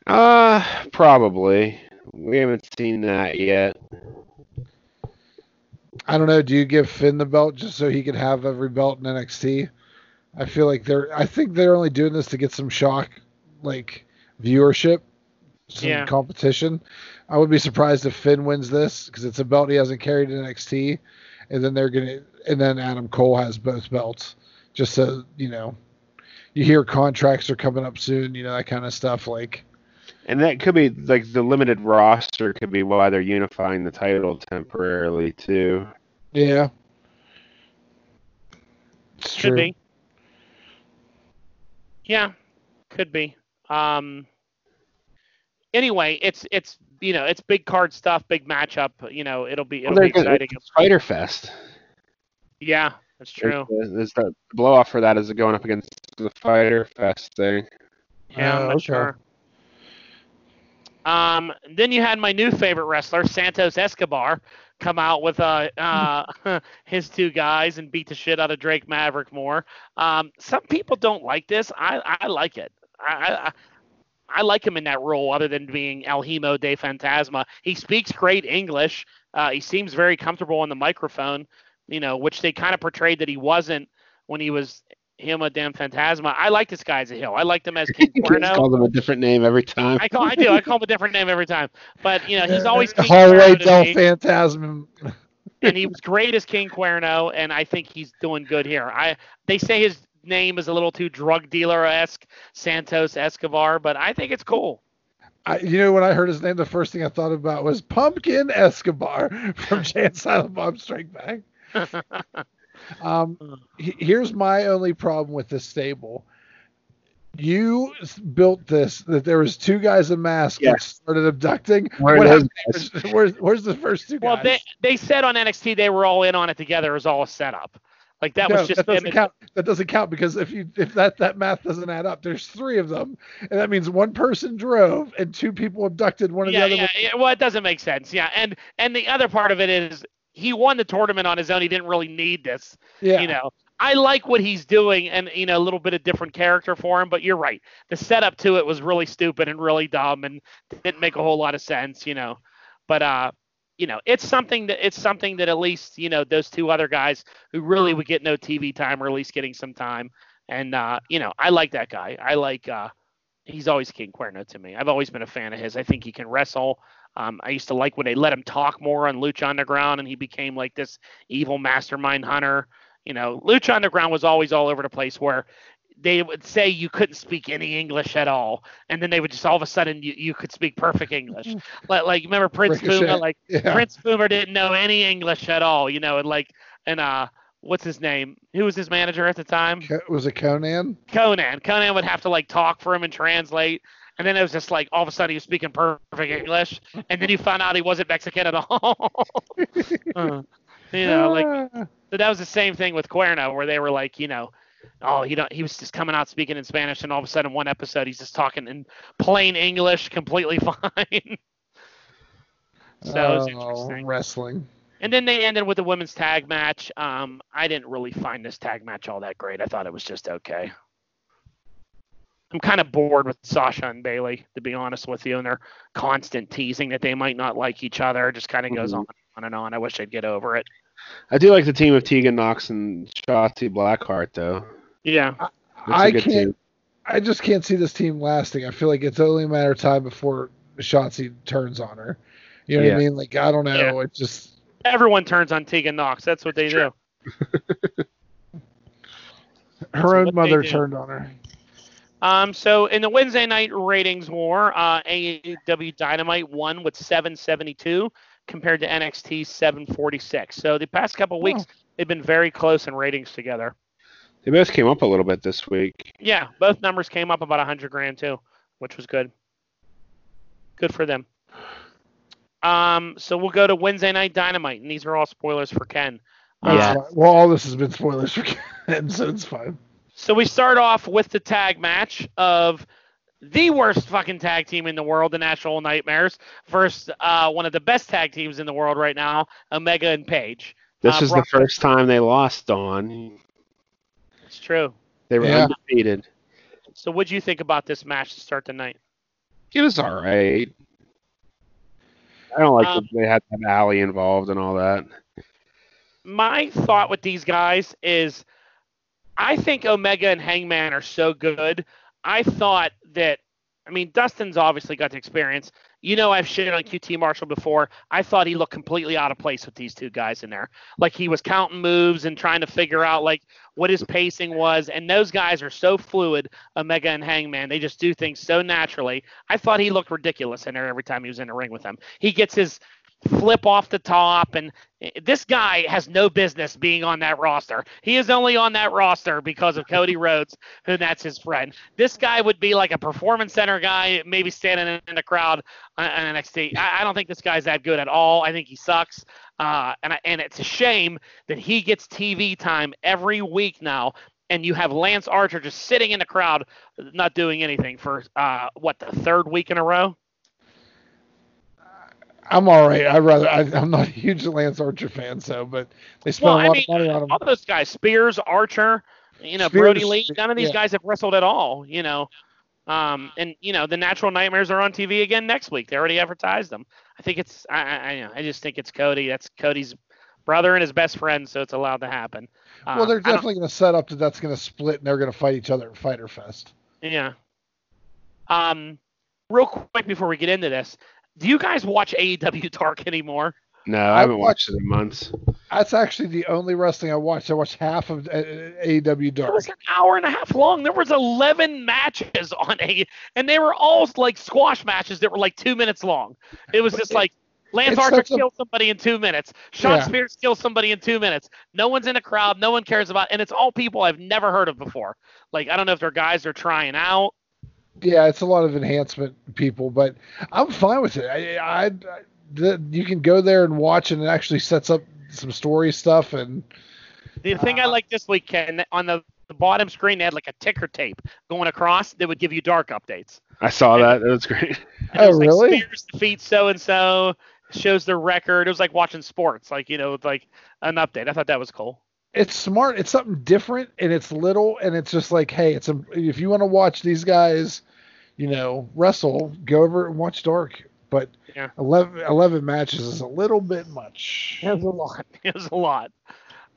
Uh, probably. We haven't seen that yet. I don't know. Do you give Finn the belt just so he can have every belt in NXT? I feel like they're. I think they're only doing this to get some shock, like viewership, some Yeah. competition. I would be surprised if Finn wins this because it's a belt he hasn't carried in NXT, and then they're gonna, and then Adam Cole has both belts, just so you know. You hear contracts are coming up soon, you know that kind of stuff. Like, And that could be like the limited roster could be why they're unifying the title temporarily too. yeah, it's Could true. be. Yeah, could be. Um. Anyway, it's it's you know it's big card stuff, big matchup. You know it'll be it'll Well, be they're exciting. Fyter Fest. Yeah, that's true. There's, there's the blow off for that is going up against the Fyter Fest thing. Yeah, I'm Oh, not okay. sure. Um, then you had my new favorite wrestler, Santos Escobar, come out with uh, uh, his two guys and beat the shit out of Drake Maverick more. Um, some people don't like this. I, I like it. I, I I like him in that role, other than being El Hijo de Fantasma. He speaks great English. Uh, he seems very comfortable on the microphone, you know, which they kind of portrayed that he wasn't when he was Hijo del Fantasma. I like this guy as a heel. I like him as King He Cuerno. calls him a different name every time. I call I do. I call him a different name every time. But you know, he's always King Hallway Cuerno to Del me, Phantasm. and he was great as King Cuerno, and I think he's doing good here. I they say his name is a little too drug dealer esque, Santos Escobar, but I think it's cool. I, you know, when I heard his name, the first thing I thought about was Pumpkin Escobar from Jay and Silent Bob Strike Back. Um, here's my only problem with this stable. You built this that there was two guys in masks that started abducting. Where What happened? Where's, where's the first two well, guys? they they said on NXT they were all in on it together. It was all a setup. Like that no, was just that doesn't count. That doesn't count because if you if that that math doesn't add up, there's three of them, and that means one person drove and two people abducted one of yeah, the other. yeah, yeah. Well, it doesn't make sense. Yeah, and and the other part of it is he won the tournament on his own. He didn't really need this. yeah. You know, I like what he's doing, and you know, a little bit of different character for him. But you're right. The setup to it was really stupid and really dumb, and didn't make a whole lot of sense. You know, but uh, you know, it's something that it's something that at least you know those two other guys who really would get no TV time, or at least getting some time. And uh, you know, I like that guy. I like. uh He's always King Cuerno to me. I've always been a fan of his. I think he can wrestle. Um, I used to like when they let him talk more on Lucha Underground, and he became like this evil mastermind hunter. You know, Lucha Underground was always all over the place where they would say you couldn't speak any English at all, and then they would just all of a sudden you, you could speak perfect English. like, like remember Prince Ricochet. Puma? Like Yeah. Prince Puma didn't know any English at all. You know, and like and uh, what's his name? Who was his manager at the time? Was it Konnan? Konnan. Konnan would have to like talk for him and translate. And then it was just like all of a sudden he was speaking perfect English, and then you found out he wasn't Mexican at all. Uh, you know, like so that was the same thing with Cuerno, where they were like, you know, oh, he don't, he was just coming out speaking in Spanish, and all of a sudden, one episode, he's just talking in plain English, completely fine. so it was Oh, interesting. wrestling. And then they ended with a women's tag match. Um, I didn't really find this tag match all that great. I thought it was just okay. I'm kind of bored with Sasha and Bayley, to be honest with you, and their constant teasing that they might not like each other. Just kind of goes Mhm. on and on and on. I wish I'd get over it. I do like the team of Tegan Nox and Shotzi Blackheart though. Yeah. That's a I good can't. team. I just can't see this team lasting. I feel like it's only a matter of time before Shotzi turns on her. You know what I mean? Like I don't know. Yeah. It just Everyone turns on Tegan Nox. That's what they do. her own mother turned on her. Um, so in the Wednesday night ratings war, uh, AEW Dynamite won with 772 compared to NXT 746. So the past couple weeks, Oh. they've been very close in ratings together. They both came up a little bit this week. Yeah, both numbers came up about 100 grand too, which was good. Good for them. Um, so we'll go to Wednesday night Dynamite, and these are all spoilers for Ken. That's Yeah. fine. Well, all this has been spoilers for Ken, so it's fine. So we start off with the tag match of the worst fucking tag team in the world, the Natural Nightmares, versus uh, one of the best tag teams in the world right now, Omega and Page. This Uh, was Brock- the first time they lost on. It's true. They were Yeah. undefeated. So what'd you think about this match to start the night? It was all right. I don't like Um, that they had to have Allie involved and all that. My thought with these guys is I think Omega and Hangman are so good. I thought that I mean Dustin's obviously got the experience. You know I've shit on QT Marshall before. I thought he looked completely out of place with these two guys in there. Like he was counting moves and trying to figure out like what his pacing was. And those guys are so fluid, Omega and Hangman. They just do things so naturally. I thought he looked ridiculous in there every time he was in the ring with them. He gets his flip off the top and this guy has no business being on that roster. He is only on that roster because of Cody Rhodes, who that's his friend. This guy would be like a performance center guy, maybe standing in- the crowd on on NXT. I, I don't think this guy's that good at all. I think he sucks. Uh, and I, and it's a shame that he gets TV time every week now. And you have Lance Archer just sitting in the crowd, not doing anything for uh, what the third week in a row. I'm all right. I rather I, I'm not a huge Lance Archer fan, so but they spent Well, a lot mean, of money on him. all those guys, Spears, Archer, you know, Spears, Brodie Lee, none of these yeah. guys have wrestled at all, you know. Um, and you know, the Natural Nightmares are on TV again next week. They already advertised them. I think it's, I, I, I, know, I just think it's Cody. That's Cody's brother and his best friend, so it's allowed to happen. Um, well, they're definitely going to set up that that's going to split and they're going to fight each other at Fyter Fest. Yeah. Um, real quick before we get into this, do you guys watch AEW Dark anymore? No, I haven't watched- watched it in months. That's actually the only wrestling I watched. I watched half of uh, AEW Dark. It was an hour and a half long. There was 11 matches on a, and they were all like squash matches that were like two minutes long. It was just like Lance it's Archer such a- kills somebody in two minutes. Shawn Yeah. Spears kills somebody in two minutes. No one's in a crowd. No one cares about, and it's all people I've never heard of before. Like I don't know if they're guys they're trying out. Yeah, it's a lot of enhancement people, but I'm fine with it. I, I, I the, you can go there and watch, and it actually sets up some story stuff. And The thing I Uh, like this week, Ken, on the, the bottom screen, they had like a ticker tape going across that would give you dark updates. I saw that. It was great. And it Oh, was like really? Spears defeats so and so, shows their record. It was like watching sports, like you know, with like an update. I thought that was cool. It's smart. It's something different, and it's little, and it's just like, hey, it's a, if you want to watch these guys, you know, wrestle, go over and watch Dark. But Yeah. 11, 11 matches is a little bit much. It was a lot. It was a lot.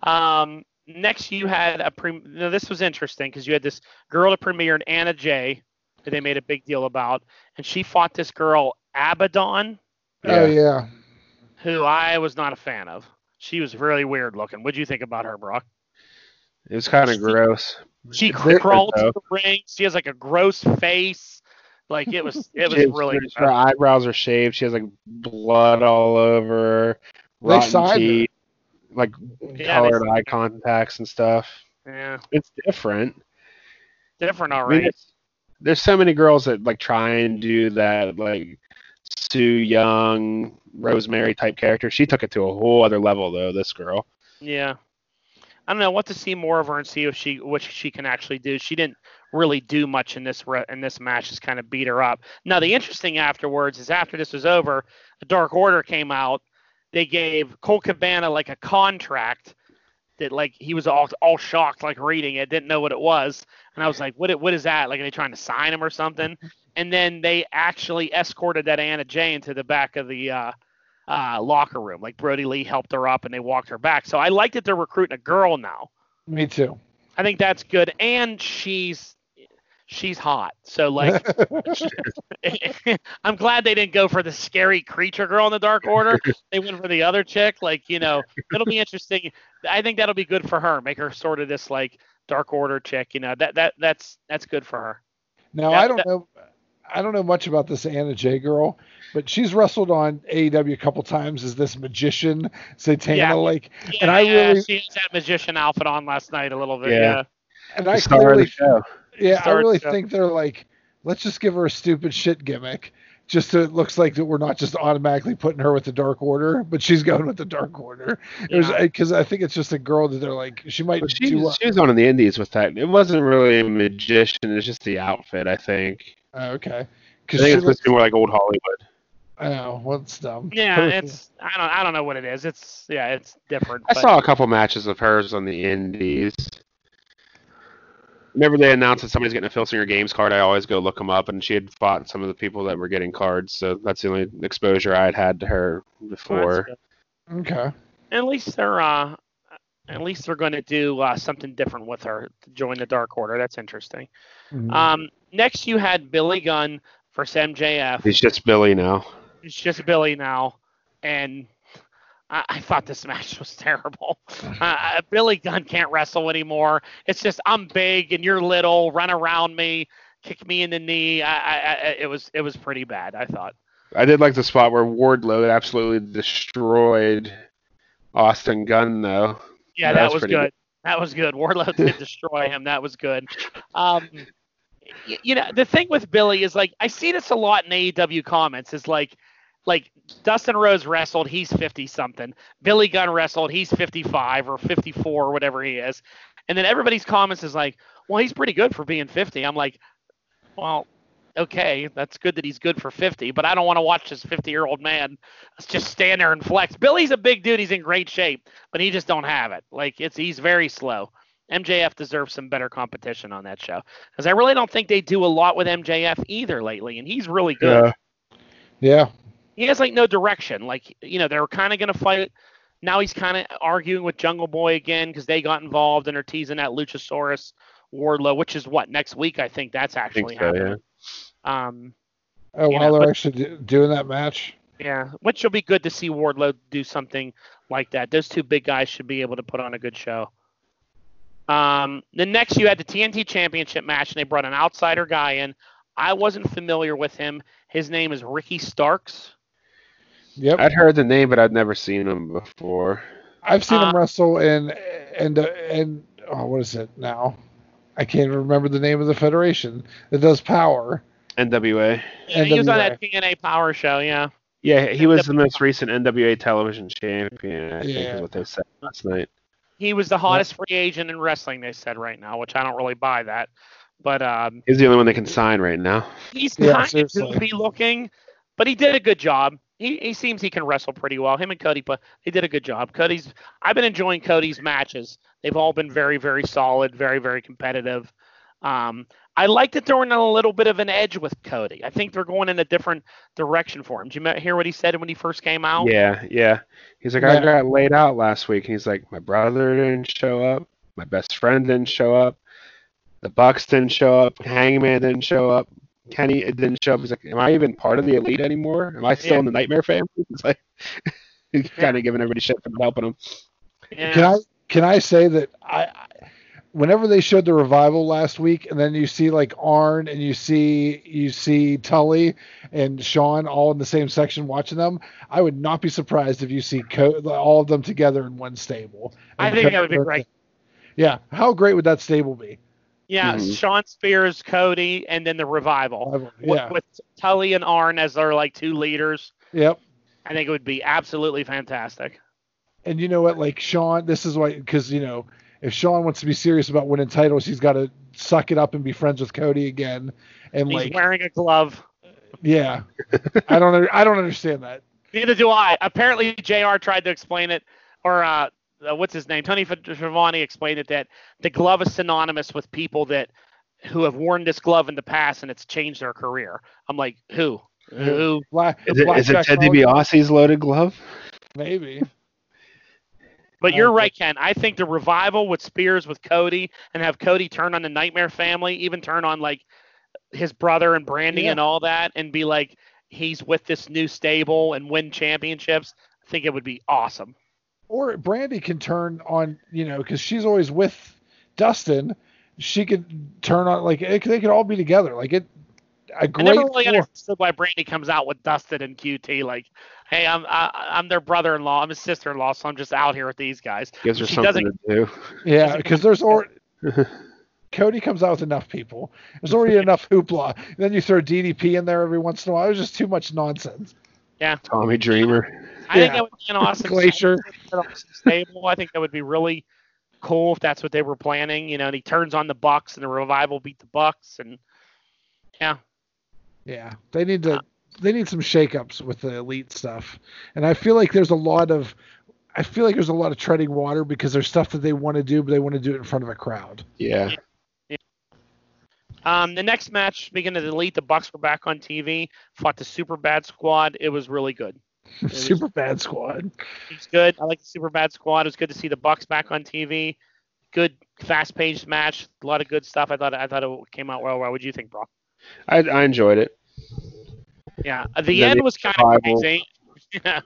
Um, next, you had a pre. Now, this was interesting because you had this girl that premiered, Anna Jay, that they made a big deal about, and she fought this girl Abaddon, Oh yeah. who I was not a fan of. She was really weird looking. What'd you think about her, Brock? It was kind of gross. She Very- crawled to the ring. She has like a gross face. Like it was, it was She- really. her eyebrows are shaved. She has like blood all over. They Rotten signed her. teeth, like Yeah, colored signed eye contacts and stuff. yeah, It's different. different, I mean, there's so many girls that like try and do that like Su Yung, Rosemary type character. She took it to a whole other level though. This girl. Yeah. I don't know what to see more of her and see if she what she can actually do. She didn't really do much in this re- in this match. Just kind of beat her up. Now the interesting afterwards is after this was over, the Dark Order came out. They gave Colt Cabana like a contract that like he was all all shocked, like reading it, didn't know what it was, and I was like, what what is that? Like are they trying to sign him or something? And then they actually escorted that Anna Jay into the back of the uh, uh, locker room. Like Brodie Lee helped her up and they walked her back. So I like that they're recruiting a girl now. Me too. I think that's good, and she's she's hot. So like, I'm glad they didn't go for the scary creature girl in the Dark Order. They went for the other chick. Like you know, it'll be interesting. I think that'll be good for her. Make her sort of this like Dark Order chick. You know, that that that's that's good for her. Now That- I don't that- know. I don't know much about this Anna Jay girl, but she's wrestled on AEW a couple times as this magician Satana Yeah. like, Yeah, and I yeah, really she has that magician outfit on last night a little bit. Yeah. Yeah. and I The star of clearly the show. Yeah, I Start really stuff. think they're like, let's just give her a stupid shit gimmick, just so it looks like that we're not just automatically putting her with the Dark Order, but she's going with the Dark Order. It was Yeah. because I think it's just a girl that they're like, she might But she, do. She was on in the Indies with that. It wasn't really a magician. It's just the outfit, I think. Oh, okay, I because think she it's supposed to be more like old Hollywood. Oh, well, it's dumb. Yeah, it's I don't I don't know what it is. It's yeah, it's different. I but- saw a couple matches of hers on the Indies. Whenever they announce that somebody's getting a Phil Singer Games card, I always go look them up, and she had fought some of the people that were getting cards, so that's the only exposure I had had to her before. good. Okay. At least they're uh, at least they're going to do uh, something different with her to join the Dark Order. That's interesting. Mhm. Um, next you had Billy Gunn versus MJF. He's just Billy now. It's just Billy now, and I, I thought this match was terrible. Uh, Billy Gunn can't wrestle anymore. It's just I'm big and you're little. Run around me, kick me in the knee. I, I, I, it was it was pretty bad. I thought. I did like the spot where Wardlow absolutely destroyed Austin Gunn, though. Yeah, that was good. good. That was good. Wardlow did destroy him. That was good. Um, y- you know, the thing with Billy is like I see this a lot in AEW comments. Is like, like Dustin Rhodes wrestled, he's fifty something. Billy Gunn wrestled, he's fifty five or fifty four or whatever he is. And then everybody's comments is like, well, he's pretty good for being fifty. I'm like, well, okay, that's good that he's good for 50, but I don't want to watch this 50 year old man just stand there and flex. Billy's a big dude. He's in great shape, but he just don't have it. Like it's he's very slow. MJF deserves some better competition on that show because I really don't think they do a lot with MJF either lately, and he's really good. Yeah. yeah. He has like no direction. Like you know they're kind of gonna fight. Now he's kind of arguing with Jungle Boy again because they got involved and are teasing that Luchasaurus Wardlow, which is what next week I think that's I think actually so, happening. yeah. Um, Oh, while know, they're but- actually do- doing that match. Yeah, which will be good to see Wardlow do something like that. Those two big guys should be able to put on a good show. Um, the next you had the TNT Championship match, and they brought an outsider guy in. I wasn't familiar with him. His name is Ricky Starks. Yep. I'd heard the name, but I'd never seen him before. I've seen Uh, him wrestle in and uh, and oh, what is it now? I can't even remember the name of the federation that does power. NWA. Yeah, he was on NWA. that TNA Power Show. Yeah, Yeah, he was the most recent NWA television champion, I think Yeah. is what they said last night. he was the hottest free agent in wrestling. They said right now, which I don't really buy that. But um, He's the only one they can sign right now. He's Yeah, kind of goofy looking, but he did a good job. He, he seems he can wrestle pretty well. Him and Cody, but they did a good job. Cody's I've been enjoying Cody's matches. They've all been very very solid, very very competitive. Um, I like that they're in a little bit of an edge with Cody. I think they're going in a different direction for him. Did you hear what he said when he first came out? Yeah, yeah. He's like, Yeah. I got laid out last week. And he's like, my brother didn't show up. My best friend didn't show up. The Bucks didn't show up. Hangman didn't show up. Kenny didn't show up. He's like, am I even part of the elite anymore? Am I still Yeah. in the Nightmare family? It's like, he's kind of giving everybody shit for not helping him. Yeah. Can I can I say that I, I whenever they showed the revival last week and then you see like Arn and you see you see Tully and Shawn all in the same section watching them, I would not be surprised if you see Co- all of them together in one stable. I think Co- that would be great. Yeah, how great would that stable be? Yeah, Mhm. Shawn Spears, Cody, and then the revival with, Yeah. with Tully and Arn as their like two leaders. Yep. I think it would be absolutely fantastic. And you know what? Like Shawn, this is why because you know if Shawn wants to be serious about winning titles, he's got to suck it up and be friends with Cody again. And He's like, wearing a glove. yeah, I don't, I don't understand that. Neither do I. Apparently, Jr. tried to explain it, or uh, uh, what's his name? Tony Schiavone explained it that the glove is synonymous with people that who have worn this glove in the past and it's changed their career. I'm like, who? Who? Black, Is it, is it Blackjack Ted DiBiase's loaded glove? Maybe. But you're Uh, right, Ken. I think the revival with Spears with Cody and have Cody turn on the Nightmare family, even turn on like his brother and Brandi Yeah. and all that, and be like he's with this new stable and win championships. I think it would be awesome. Or Brandi can turn on, you know, because she's always with Dustin. She could turn on, like, it, they could all be together. Like, it, a I great. never really four- understood why Brandi comes out with Dustin and QT. Like, hey, I'm I, I'm their brother-in-law. I'm his sister-in-law, so I'm just out here with these guys. Gives her She something to do. Yeah, because there's or Cody comes out with enough people. There's already enough hoopla. then you throw DDP in there every once in a while. There's just too much nonsense. Yeah. Tommy Dreamer. I think that would be an awesome Glacier. stable. I think that would be really cool if that's what they were planning. You know, and he turns on the Bucks and the revival beat the Bucks, and yeah, Yeah, they need to. They need some shakeups with the elite stuff, and I feel like there's a lot of. I feel like there's a lot of treading water because there's stuff that they want to do, but they want to do it in front of a crowd. Yeah. Um, the next match, speaking of the elite, the Bucks were back on TV, fought the Super Bad Squad. It was really good. was- Super bad squad. It's good. I like the Super Bad Squad. It was good to see the Bucks back on TV. Good, fast-paced match. A lot of good stuff. I thought. I thought it came out well. What would you think, Brock? I, I enjoyed it. Yeah, the end the was kind of revival. crazy. yeah.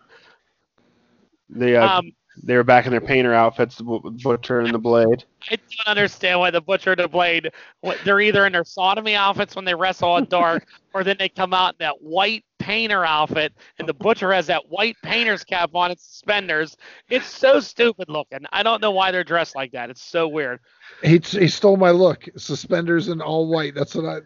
They uh, Um, they were back in their painter outfits, the butcher and the blade. I don't understand why the Butcher and the Blade, what, they're either in their sodomy outfits when they wrestle in dark, or then they come out in that white painter outfit, and the Butcher has that white painter's cap on and suspenders. It's so stupid looking. I don't know why they're dressed like that. It's so weird. He he stole my look. Suspenders and all white. That's what I.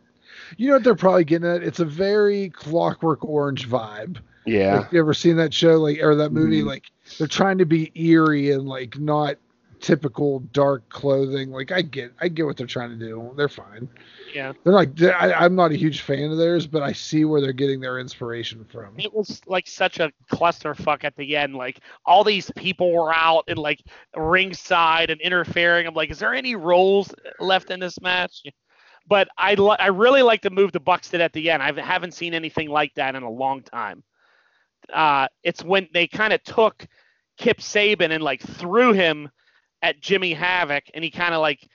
You know what they're probably getting at? It's a very Clockwork Orange vibe. Yeah. Like, you ever seen that show, like or that movie? Mhm. Like they're trying to be eerie and like not typical dark clothing. Like I get, I get what they're trying to do. They're fine. Yeah. They're like, they're, I, I'm not a huge fan of theirs, but I see where they're getting their inspiration from. It was like such a clusterfuck at the end. Like all these people were out and like ringside and interfering. I'm like, is there any roles left in this match? But I li- I really like the move the Bucks did at the end. I haven't seen anything like that in a long time. Uh, it's when they kind of took Kip Sabian and like threw him at Jimmy Havoc, and he kind of like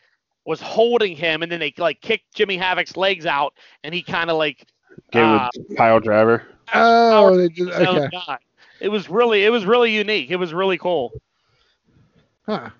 was holding him, and then they like kicked Jimmy Havoc's legs out, and he kind of like Gave uh, a pile driver. Oh, they did, okay. It was really it was really unique. It was really cool. Huh.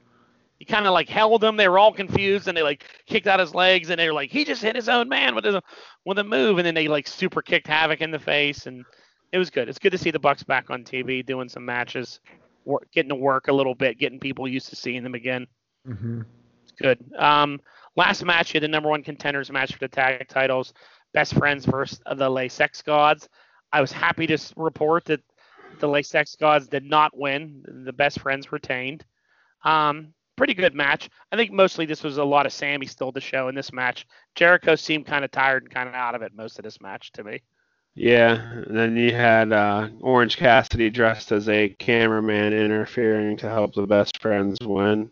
He kind of like held him. They were all confused, and they like kicked out his legs, and they were like, he just hit his own man with a with a move, and then they like super kicked Havoc in the face, and it was good. It's good to see the Bucks back on TV doing some matches, work, getting to work a little bit, getting people used to seeing them again. hmm It's good. Um, last match, you had the number one contenders match for the tag titles, Best Friends versus the Le Sex Gods. I was happy to report that the Le Sex Gods did not win. The Best Friends retained. Um, pretty good match. I think mostly this was a lot of Sammy stole the show in this match. Jericho seemed kind of tired and kind of out of it most of this match to me. Yeah. And then you had uh, Orange Cassidy dressed as a cameraman interfering to help the best friends win.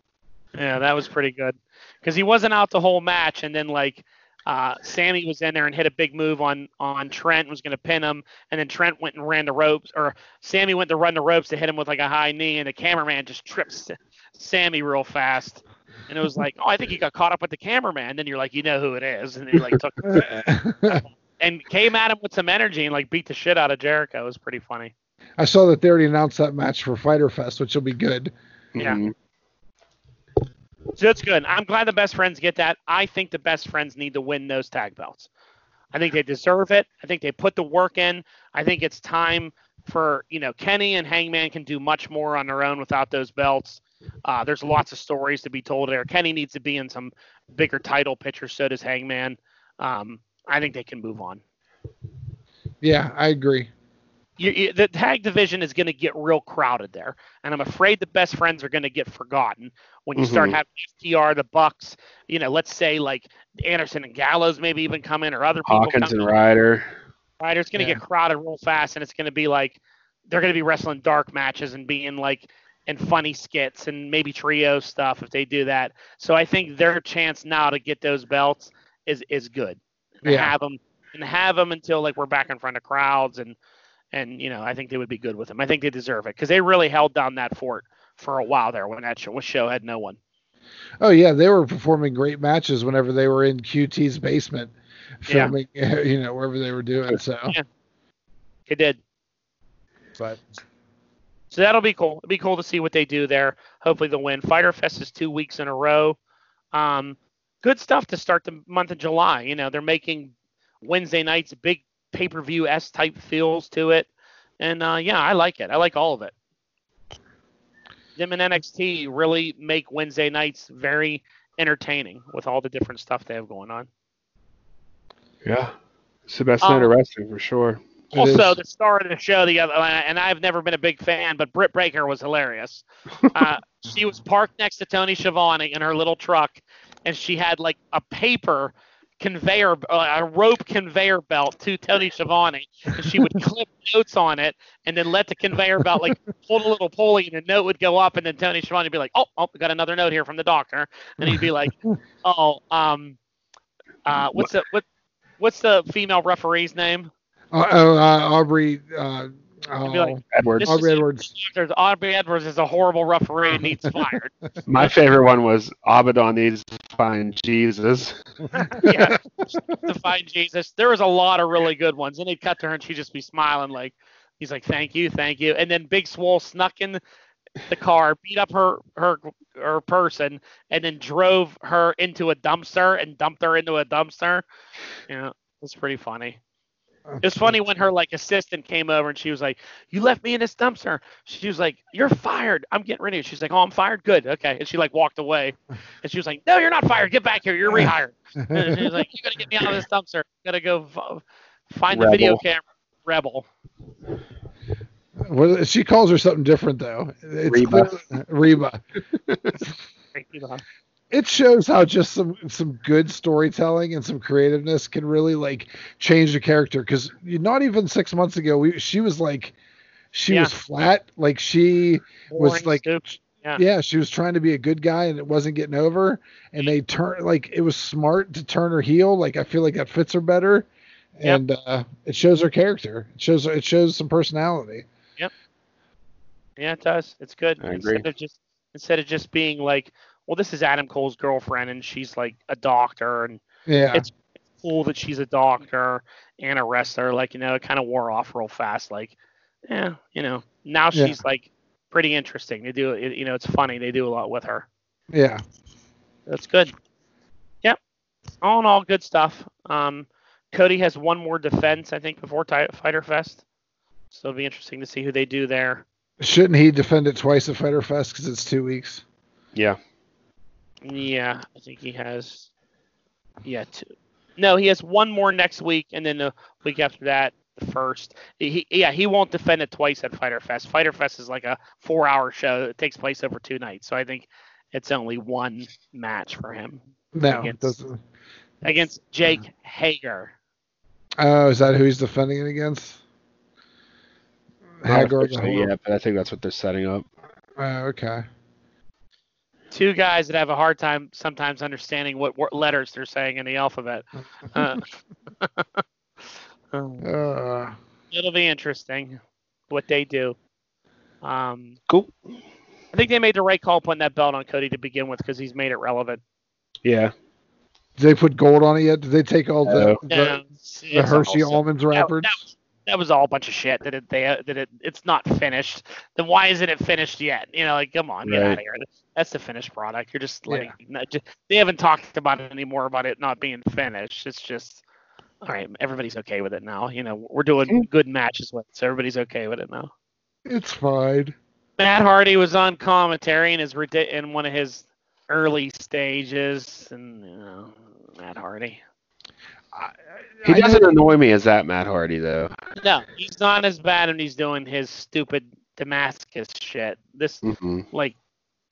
Yeah, that was pretty good because he wasn't out the whole match, and then like uh, Sammy was in there and hit a big move on on Trent, was going to pin him, and then Trent went and ran the ropes, or Sammy went to run the ropes to hit him with like a high knee, and the cameraman just trips Sammy real fast, and it was like, oh, I think he got caught up with the cameraman. Then you're like, you know who it is, and he like took and came at him with some energy and like beat the shit out of Jericho. It was pretty funny. I saw that they already announced that match for Fyter Fest, which will be good. Yeah. Mhm. So that's good. I'm glad the best friends get that. I think the best friends need to win those tag belts. I think they deserve it. I think they put the work in. I think it's time for you know Kenny and Hangman can do much more on their own without those belts. Uh, there's lots of stories to be told there. Kenny needs to be in some bigger title pictures. So does Hangman. Um, I think they can move on. Yeah, I agree. you, you, the tag division is going to get real crowded there, and I'm afraid the best friends are going to get forgotten when you start Mhm. having FTR, the Bucks. You know, let's say like Anderson and Gallows maybe even come in, or other people Hawkins come and in. Ryder. Right, it's going to Yeah. get crowded real fast, and it's going to be like they're going to be wrestling dark matches and being like and funny skits and maybe trio stuff if they do that. So I think their chance now to get those belts is is good. And Yeah. have them and have them until like we're back in front of crowds and and you know I think they would be good with them. I think they deserve it because they really held down that fort for a while there when that show, show had no one. Oh yeah, they were performing great matches whenever they were in QT's basement, filming, Yeah. You know wherever they were doing. So, Yeah. It did. but So that'll be cool. It'll be cool to see what they do there. Hopefully they'll win. Fyter Fest is two weeks in a row. Um, good stuff to start the month of July. You know, they're making Wednesday nights big pay per view S type feels to it. And uh, yeah, I like it. I like all of it. Them and NXT really make Wednesday nights very entertaining with all the different stuff they have going on. Yeah. It's the best Um, night of wrestling for sure. Also, the star of the show, the other, and I've never been a big fan, but Britt Baker was hilarious. Uh, she was parked next to Tony Schiavone in her little truck, and she had like a paper conveyor, uh, a rope conveyor belt to Tony Schiavone, and she would clip notes on it, and then let the conveyor belt like pull a little pulley, and the note would go up, and then Tony Schiavone would be like, "Oh, oh, we got another note here from the doctor," and he'd be like, "Oh, um, uh, what's the what, what's the female referee's name?" Uh, oh, uh, Aubrey. Uh, I'd like, oh, Edwards. Aubrey is- Edwards. There's Aubrey Edwards is a horrible referee and needs fired. My favorite one was Abaddon needs to find Jesus. yeah, to find Jesus. There was a lot of really good ones, and they'd cut to her and she'd just be smiling like, he's like, thank you, thank you. And then Big Swole snuck in the car, beat up her her her person, and then drove her into a dumpster and dumped her into a dumpster. You know, it's pretty funny. It was funny when her like assistant came over and she was like, "You left me in this dumpster." She was like, "You're fired. I'm getting rid of you." She's like, "Oh, I'm fired. Good. Okay." And she like walked away, and she was like, "No, you're not fired. Get back here. You're rehired." And she was like, "You gotta get me out of this dumpster. You gotta go f- find the video camera." Rebel. Well, she calls her something different though. It's Reba. clear- Reba. It shows how just some some good storytelling and some creativeness can really like change the character. Because not even six months ago, we she was like, she Yeah. was flat. Like she was like. Yeah. yeah, she was trying to be a good guy and it wasn't getting over. And they turn like it was smart to turn her heel. Like I feel like that fits her better, Yep. and uh, it shows her character. It shows it shows some personality. Yeah, yeah it does. It's good. I instead agree. of just instead of just being like, well, this is Adam Cole's girlfriend and she's like a doctor and Yeah, It's- cool that she's a doctor and a wrestler. Like, you know, it kind of wore off real fast. Like, yeah, you know, now Yeah. she's like pretty interesting. They do, it, you know, it's funny. They do a lot with her. yeah. That's good. Yep. All in all, good stuff. Um, Cody has one more defense, I think, before Ti- Fyter Fest. So it'll be interesting to see who they do there. Shouldn't he defend it twice at Fyter Fest because it's two weeks? Yeah. Yeah, I think he has. Yeah, two. No, he has one more next week, and then the week after that, the first. He, yeah, he won't defend it twice at Fyter Fest. Fyter Fest is like a four-hour show. It takes place over two nights, so I think it's only one match for him No, Against- doesn't. against Jake Hager. Oh, is that who he's defending it against? Not Hager. the officially Whore. yet, but I think that's what they're setting up. Oh, okay. Two guys that have a hard time sometimes understanding what, what letters they're saying in the alphabet. Uh, Uh, it'll be interesting what they do. Um, Cool. I think they made the right call putting that belt on Cody to begin with because he's made it relevant. Yeah. did they put gold on it yet? Did they take all the, No. the, Yeah, the Hershey also- almonds that, wrappers? that, was, that was all a bunch of shit. That it they that it it's not finished. Then why isn't it finished yet? You know, like come on, get Right. out of here. That's the finished product. You're just letting. not just, they haven't talked about it anymore about it not being finished. It's just. All right, everybody's okay with it now. You know, we're doing mm. good matches with, it, so everybody's okay with it now. It's fine. Matt Hardy was on commentary in his in one of his early stages, and you know, Matt Hardy. I, He I doesn't annoy me as that Matt Hardy though. No, he's not as bad when he's doing his stupid Damascus shit. This hmm like,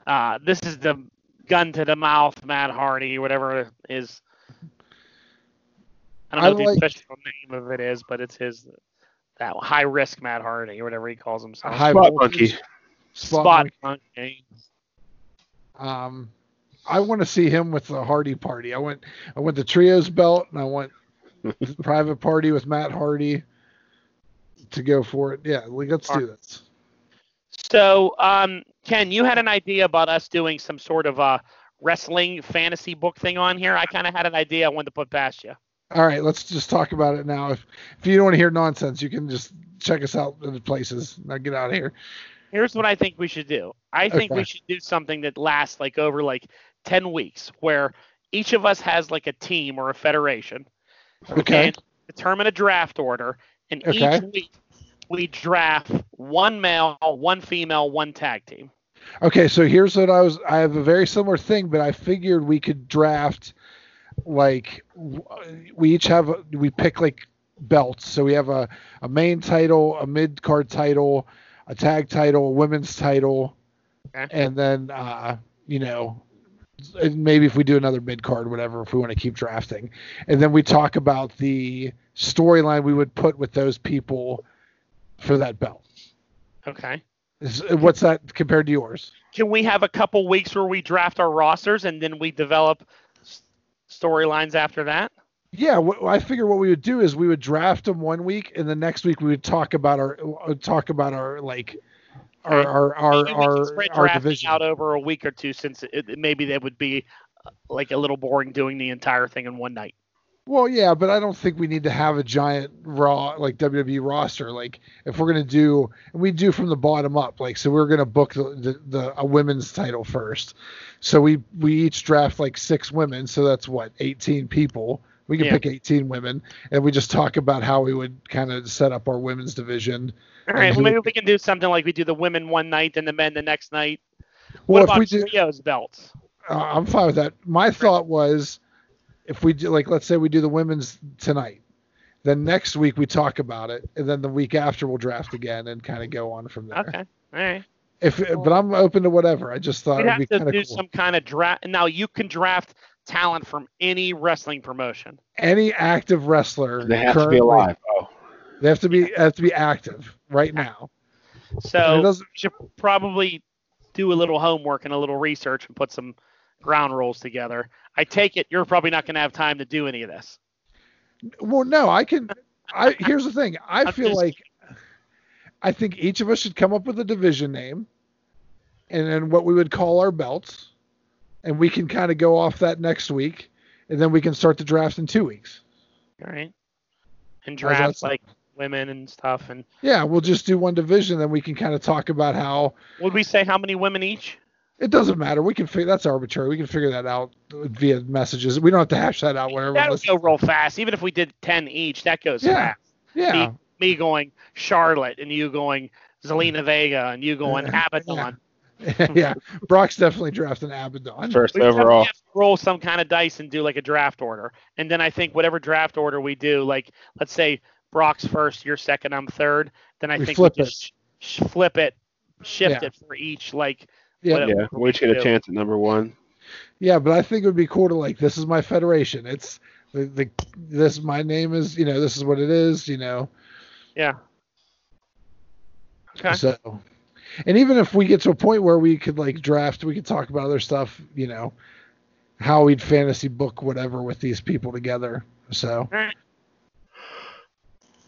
uh, this is the gun to the mouth Matt Hardy, whatever is. I don't I know what like- the official name of it is, but it's his that high risk Matt Hardy or whatever he calls himself. High Spot monkey. Spot Monkey. Um, I want to see him with the Hardy Party. I went I went the trios belt and I went private party with Matt Hardy to go for it. Yeah, let's do this. So, um, Ken, you had an idea about us doing some sort of a wrestling fantasy book thing on here. I kind of had an idea I wanted to put past you. All right, let's just talk about it now. If if you don't want to hear nonsense, you can just check us out in the places. Now get out of here. Here's what I think we should do. I think okay. we should do something that lasts like over like 10 weeks where each of us has like a team or a federation. Okay. And determine a draft order and okay. each week we draft one male, one female, one tag team. Okay, so here's what I was I have a very similar thing, but I figured we could draft like we each have we pick like belts. So we have a, a main title, a mid card title, a tag title, a women's title, okay. and then uh, you know maybe if we do another mid card, whatever, if we want to keep drafting, and then we talk about the storyline we would put with those people for that belt. Okay. Is, what's that compared to yours? Can we have a couple weeks where we draft our rosters and then we develop storylines after that? Yeah, I figure what we would do is we would draft them one week, and the next week we would talk about our uh, talk about our like our our our our, our division out over a week or two, since it, maybe that would be uh, like a little boring doing the entire thing in one night. Well, yeah, but I don't think we need to have a giant raw like WWE roster. Like if we're gonna do, and we do from the bottom up. Like so, we're gonna book the, the, the a women's title first. So we we each draft like six women. So that's what 18 people we can yeah. pick 18 women, and we just talk about how we would kind of set up our women's division. All right, well, maybe we can do something like we do the women one night and the men the next night. Well, what about we do, trios belts? Uh, I'm fine with that. My thought was, if we do like, let's say we do the women's tonight, then next week we talk about it, and then the week after we'll draft again and kind of go on from there. Okay, all right. If, but I'm open to whatever. I just thought we would be kind of do cool. some kind of draft. Now you can draft talent from any wrestling promotion. Any active wrestler. They have to be alive. Oh. They have to be have to be active right now. So you should probably do a little homework and a little research and put some ground rules together. I take it you're probably not going to have time to do any of this. Well, no, I can. I here's the thing. I feel just, like I think each of us should come up with a division name, and then what we would call our belts and we can kind of go off that next week, and then we can start the draft in two weeks. All right. And draft like women and stuff, and yeah, we'll just do one division, then we can kind of talk about how. Would we say how many women each? It doesn't matter. We can figure that's arbitrary. We can figure that out via messages. We don't have to hash that out whenever. That'll go real fast. Even if we did ten each, that goes yeah. fast. Yeah. Me, me, going Charlotte and you going Zelina Vega and you going Abaddon. Yeah. yeah, Brock's definitely drafting Abaddon. First we overall. roll some kind of dice and do like a draft order. And then I think whatever draft order we do, like let's say Brock's first, you're second, I'm third, then I we think flip we just it. Sh- flip it, shift yeah. it for each like yeah, yeah. We each get a chance at number one. Yeah, but I think it would be cool to like this is my federation. It's the, the this my name is you know this is what it is you know. Yeah. Okay. So and even if we get to a point where we could like draft, we could talk about other stuff, you know, how we'd fantasy book whatever with these people together. So. All right.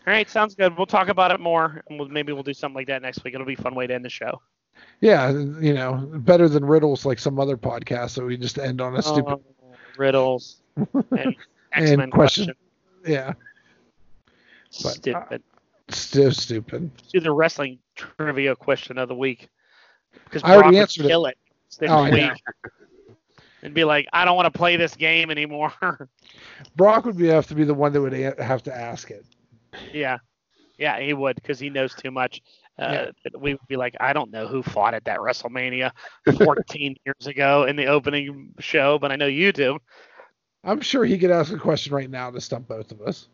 All right, sounds good. We'll talk about it more, and we'll, maybe we'll do something like that next week. It'll be a fun way to end the show. Yeah, you know, better than riddles like some other podcasts that we just end on a stupid oh, riddles and X-Men question. question. Yeah. But, stupid. Uh, still stupid. do the wrestling trivia question of the week because I already answered kill it. it oh, week and be like, I don't want to play this game anymore. Brock would be have to be the one that would have to ask it. Yeah, yeah, he would because he knows too much. Uh, yeah. We would be like, I don't know who fought at that WrestleMania 14 years ago in the opening show, but I know you do. I'm sure he could ask a question right now to stump both of us.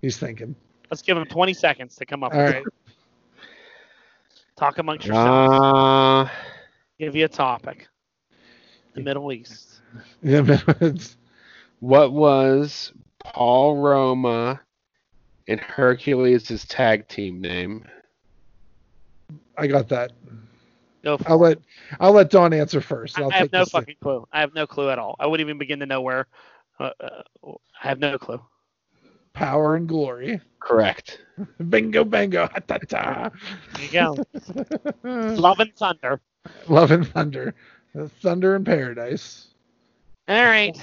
He's thinking. Let's give him 20 seconds to come up. All with right. It. Talk amongst yourselves. Uh, Give you a topic. The Middle East. What was Paul Roma and Hercules' tag team name? I got that. Go for I'll it. let I'll let Dawn answer first. I, I'll I have no this- fucking clue. I have no clue at all. I wouldn't even begin to know where. Uh, uh, I have no clue. Power and glory. Correct. Bingo bango. Ha, ta, ta. There you go. Love and Thunder. Love and thunder. Thunder and paradise. All right.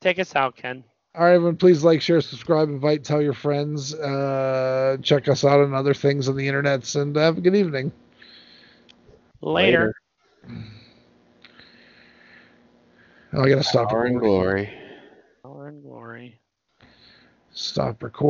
Take us out, Ken. All right, everyone, please like, share, subscribe, invite, tell your friends. Uh, check us out on other things on the internets, and have a good evening. Later. Oh, I gotta stop Power and glory. Power and glory. Stop recording.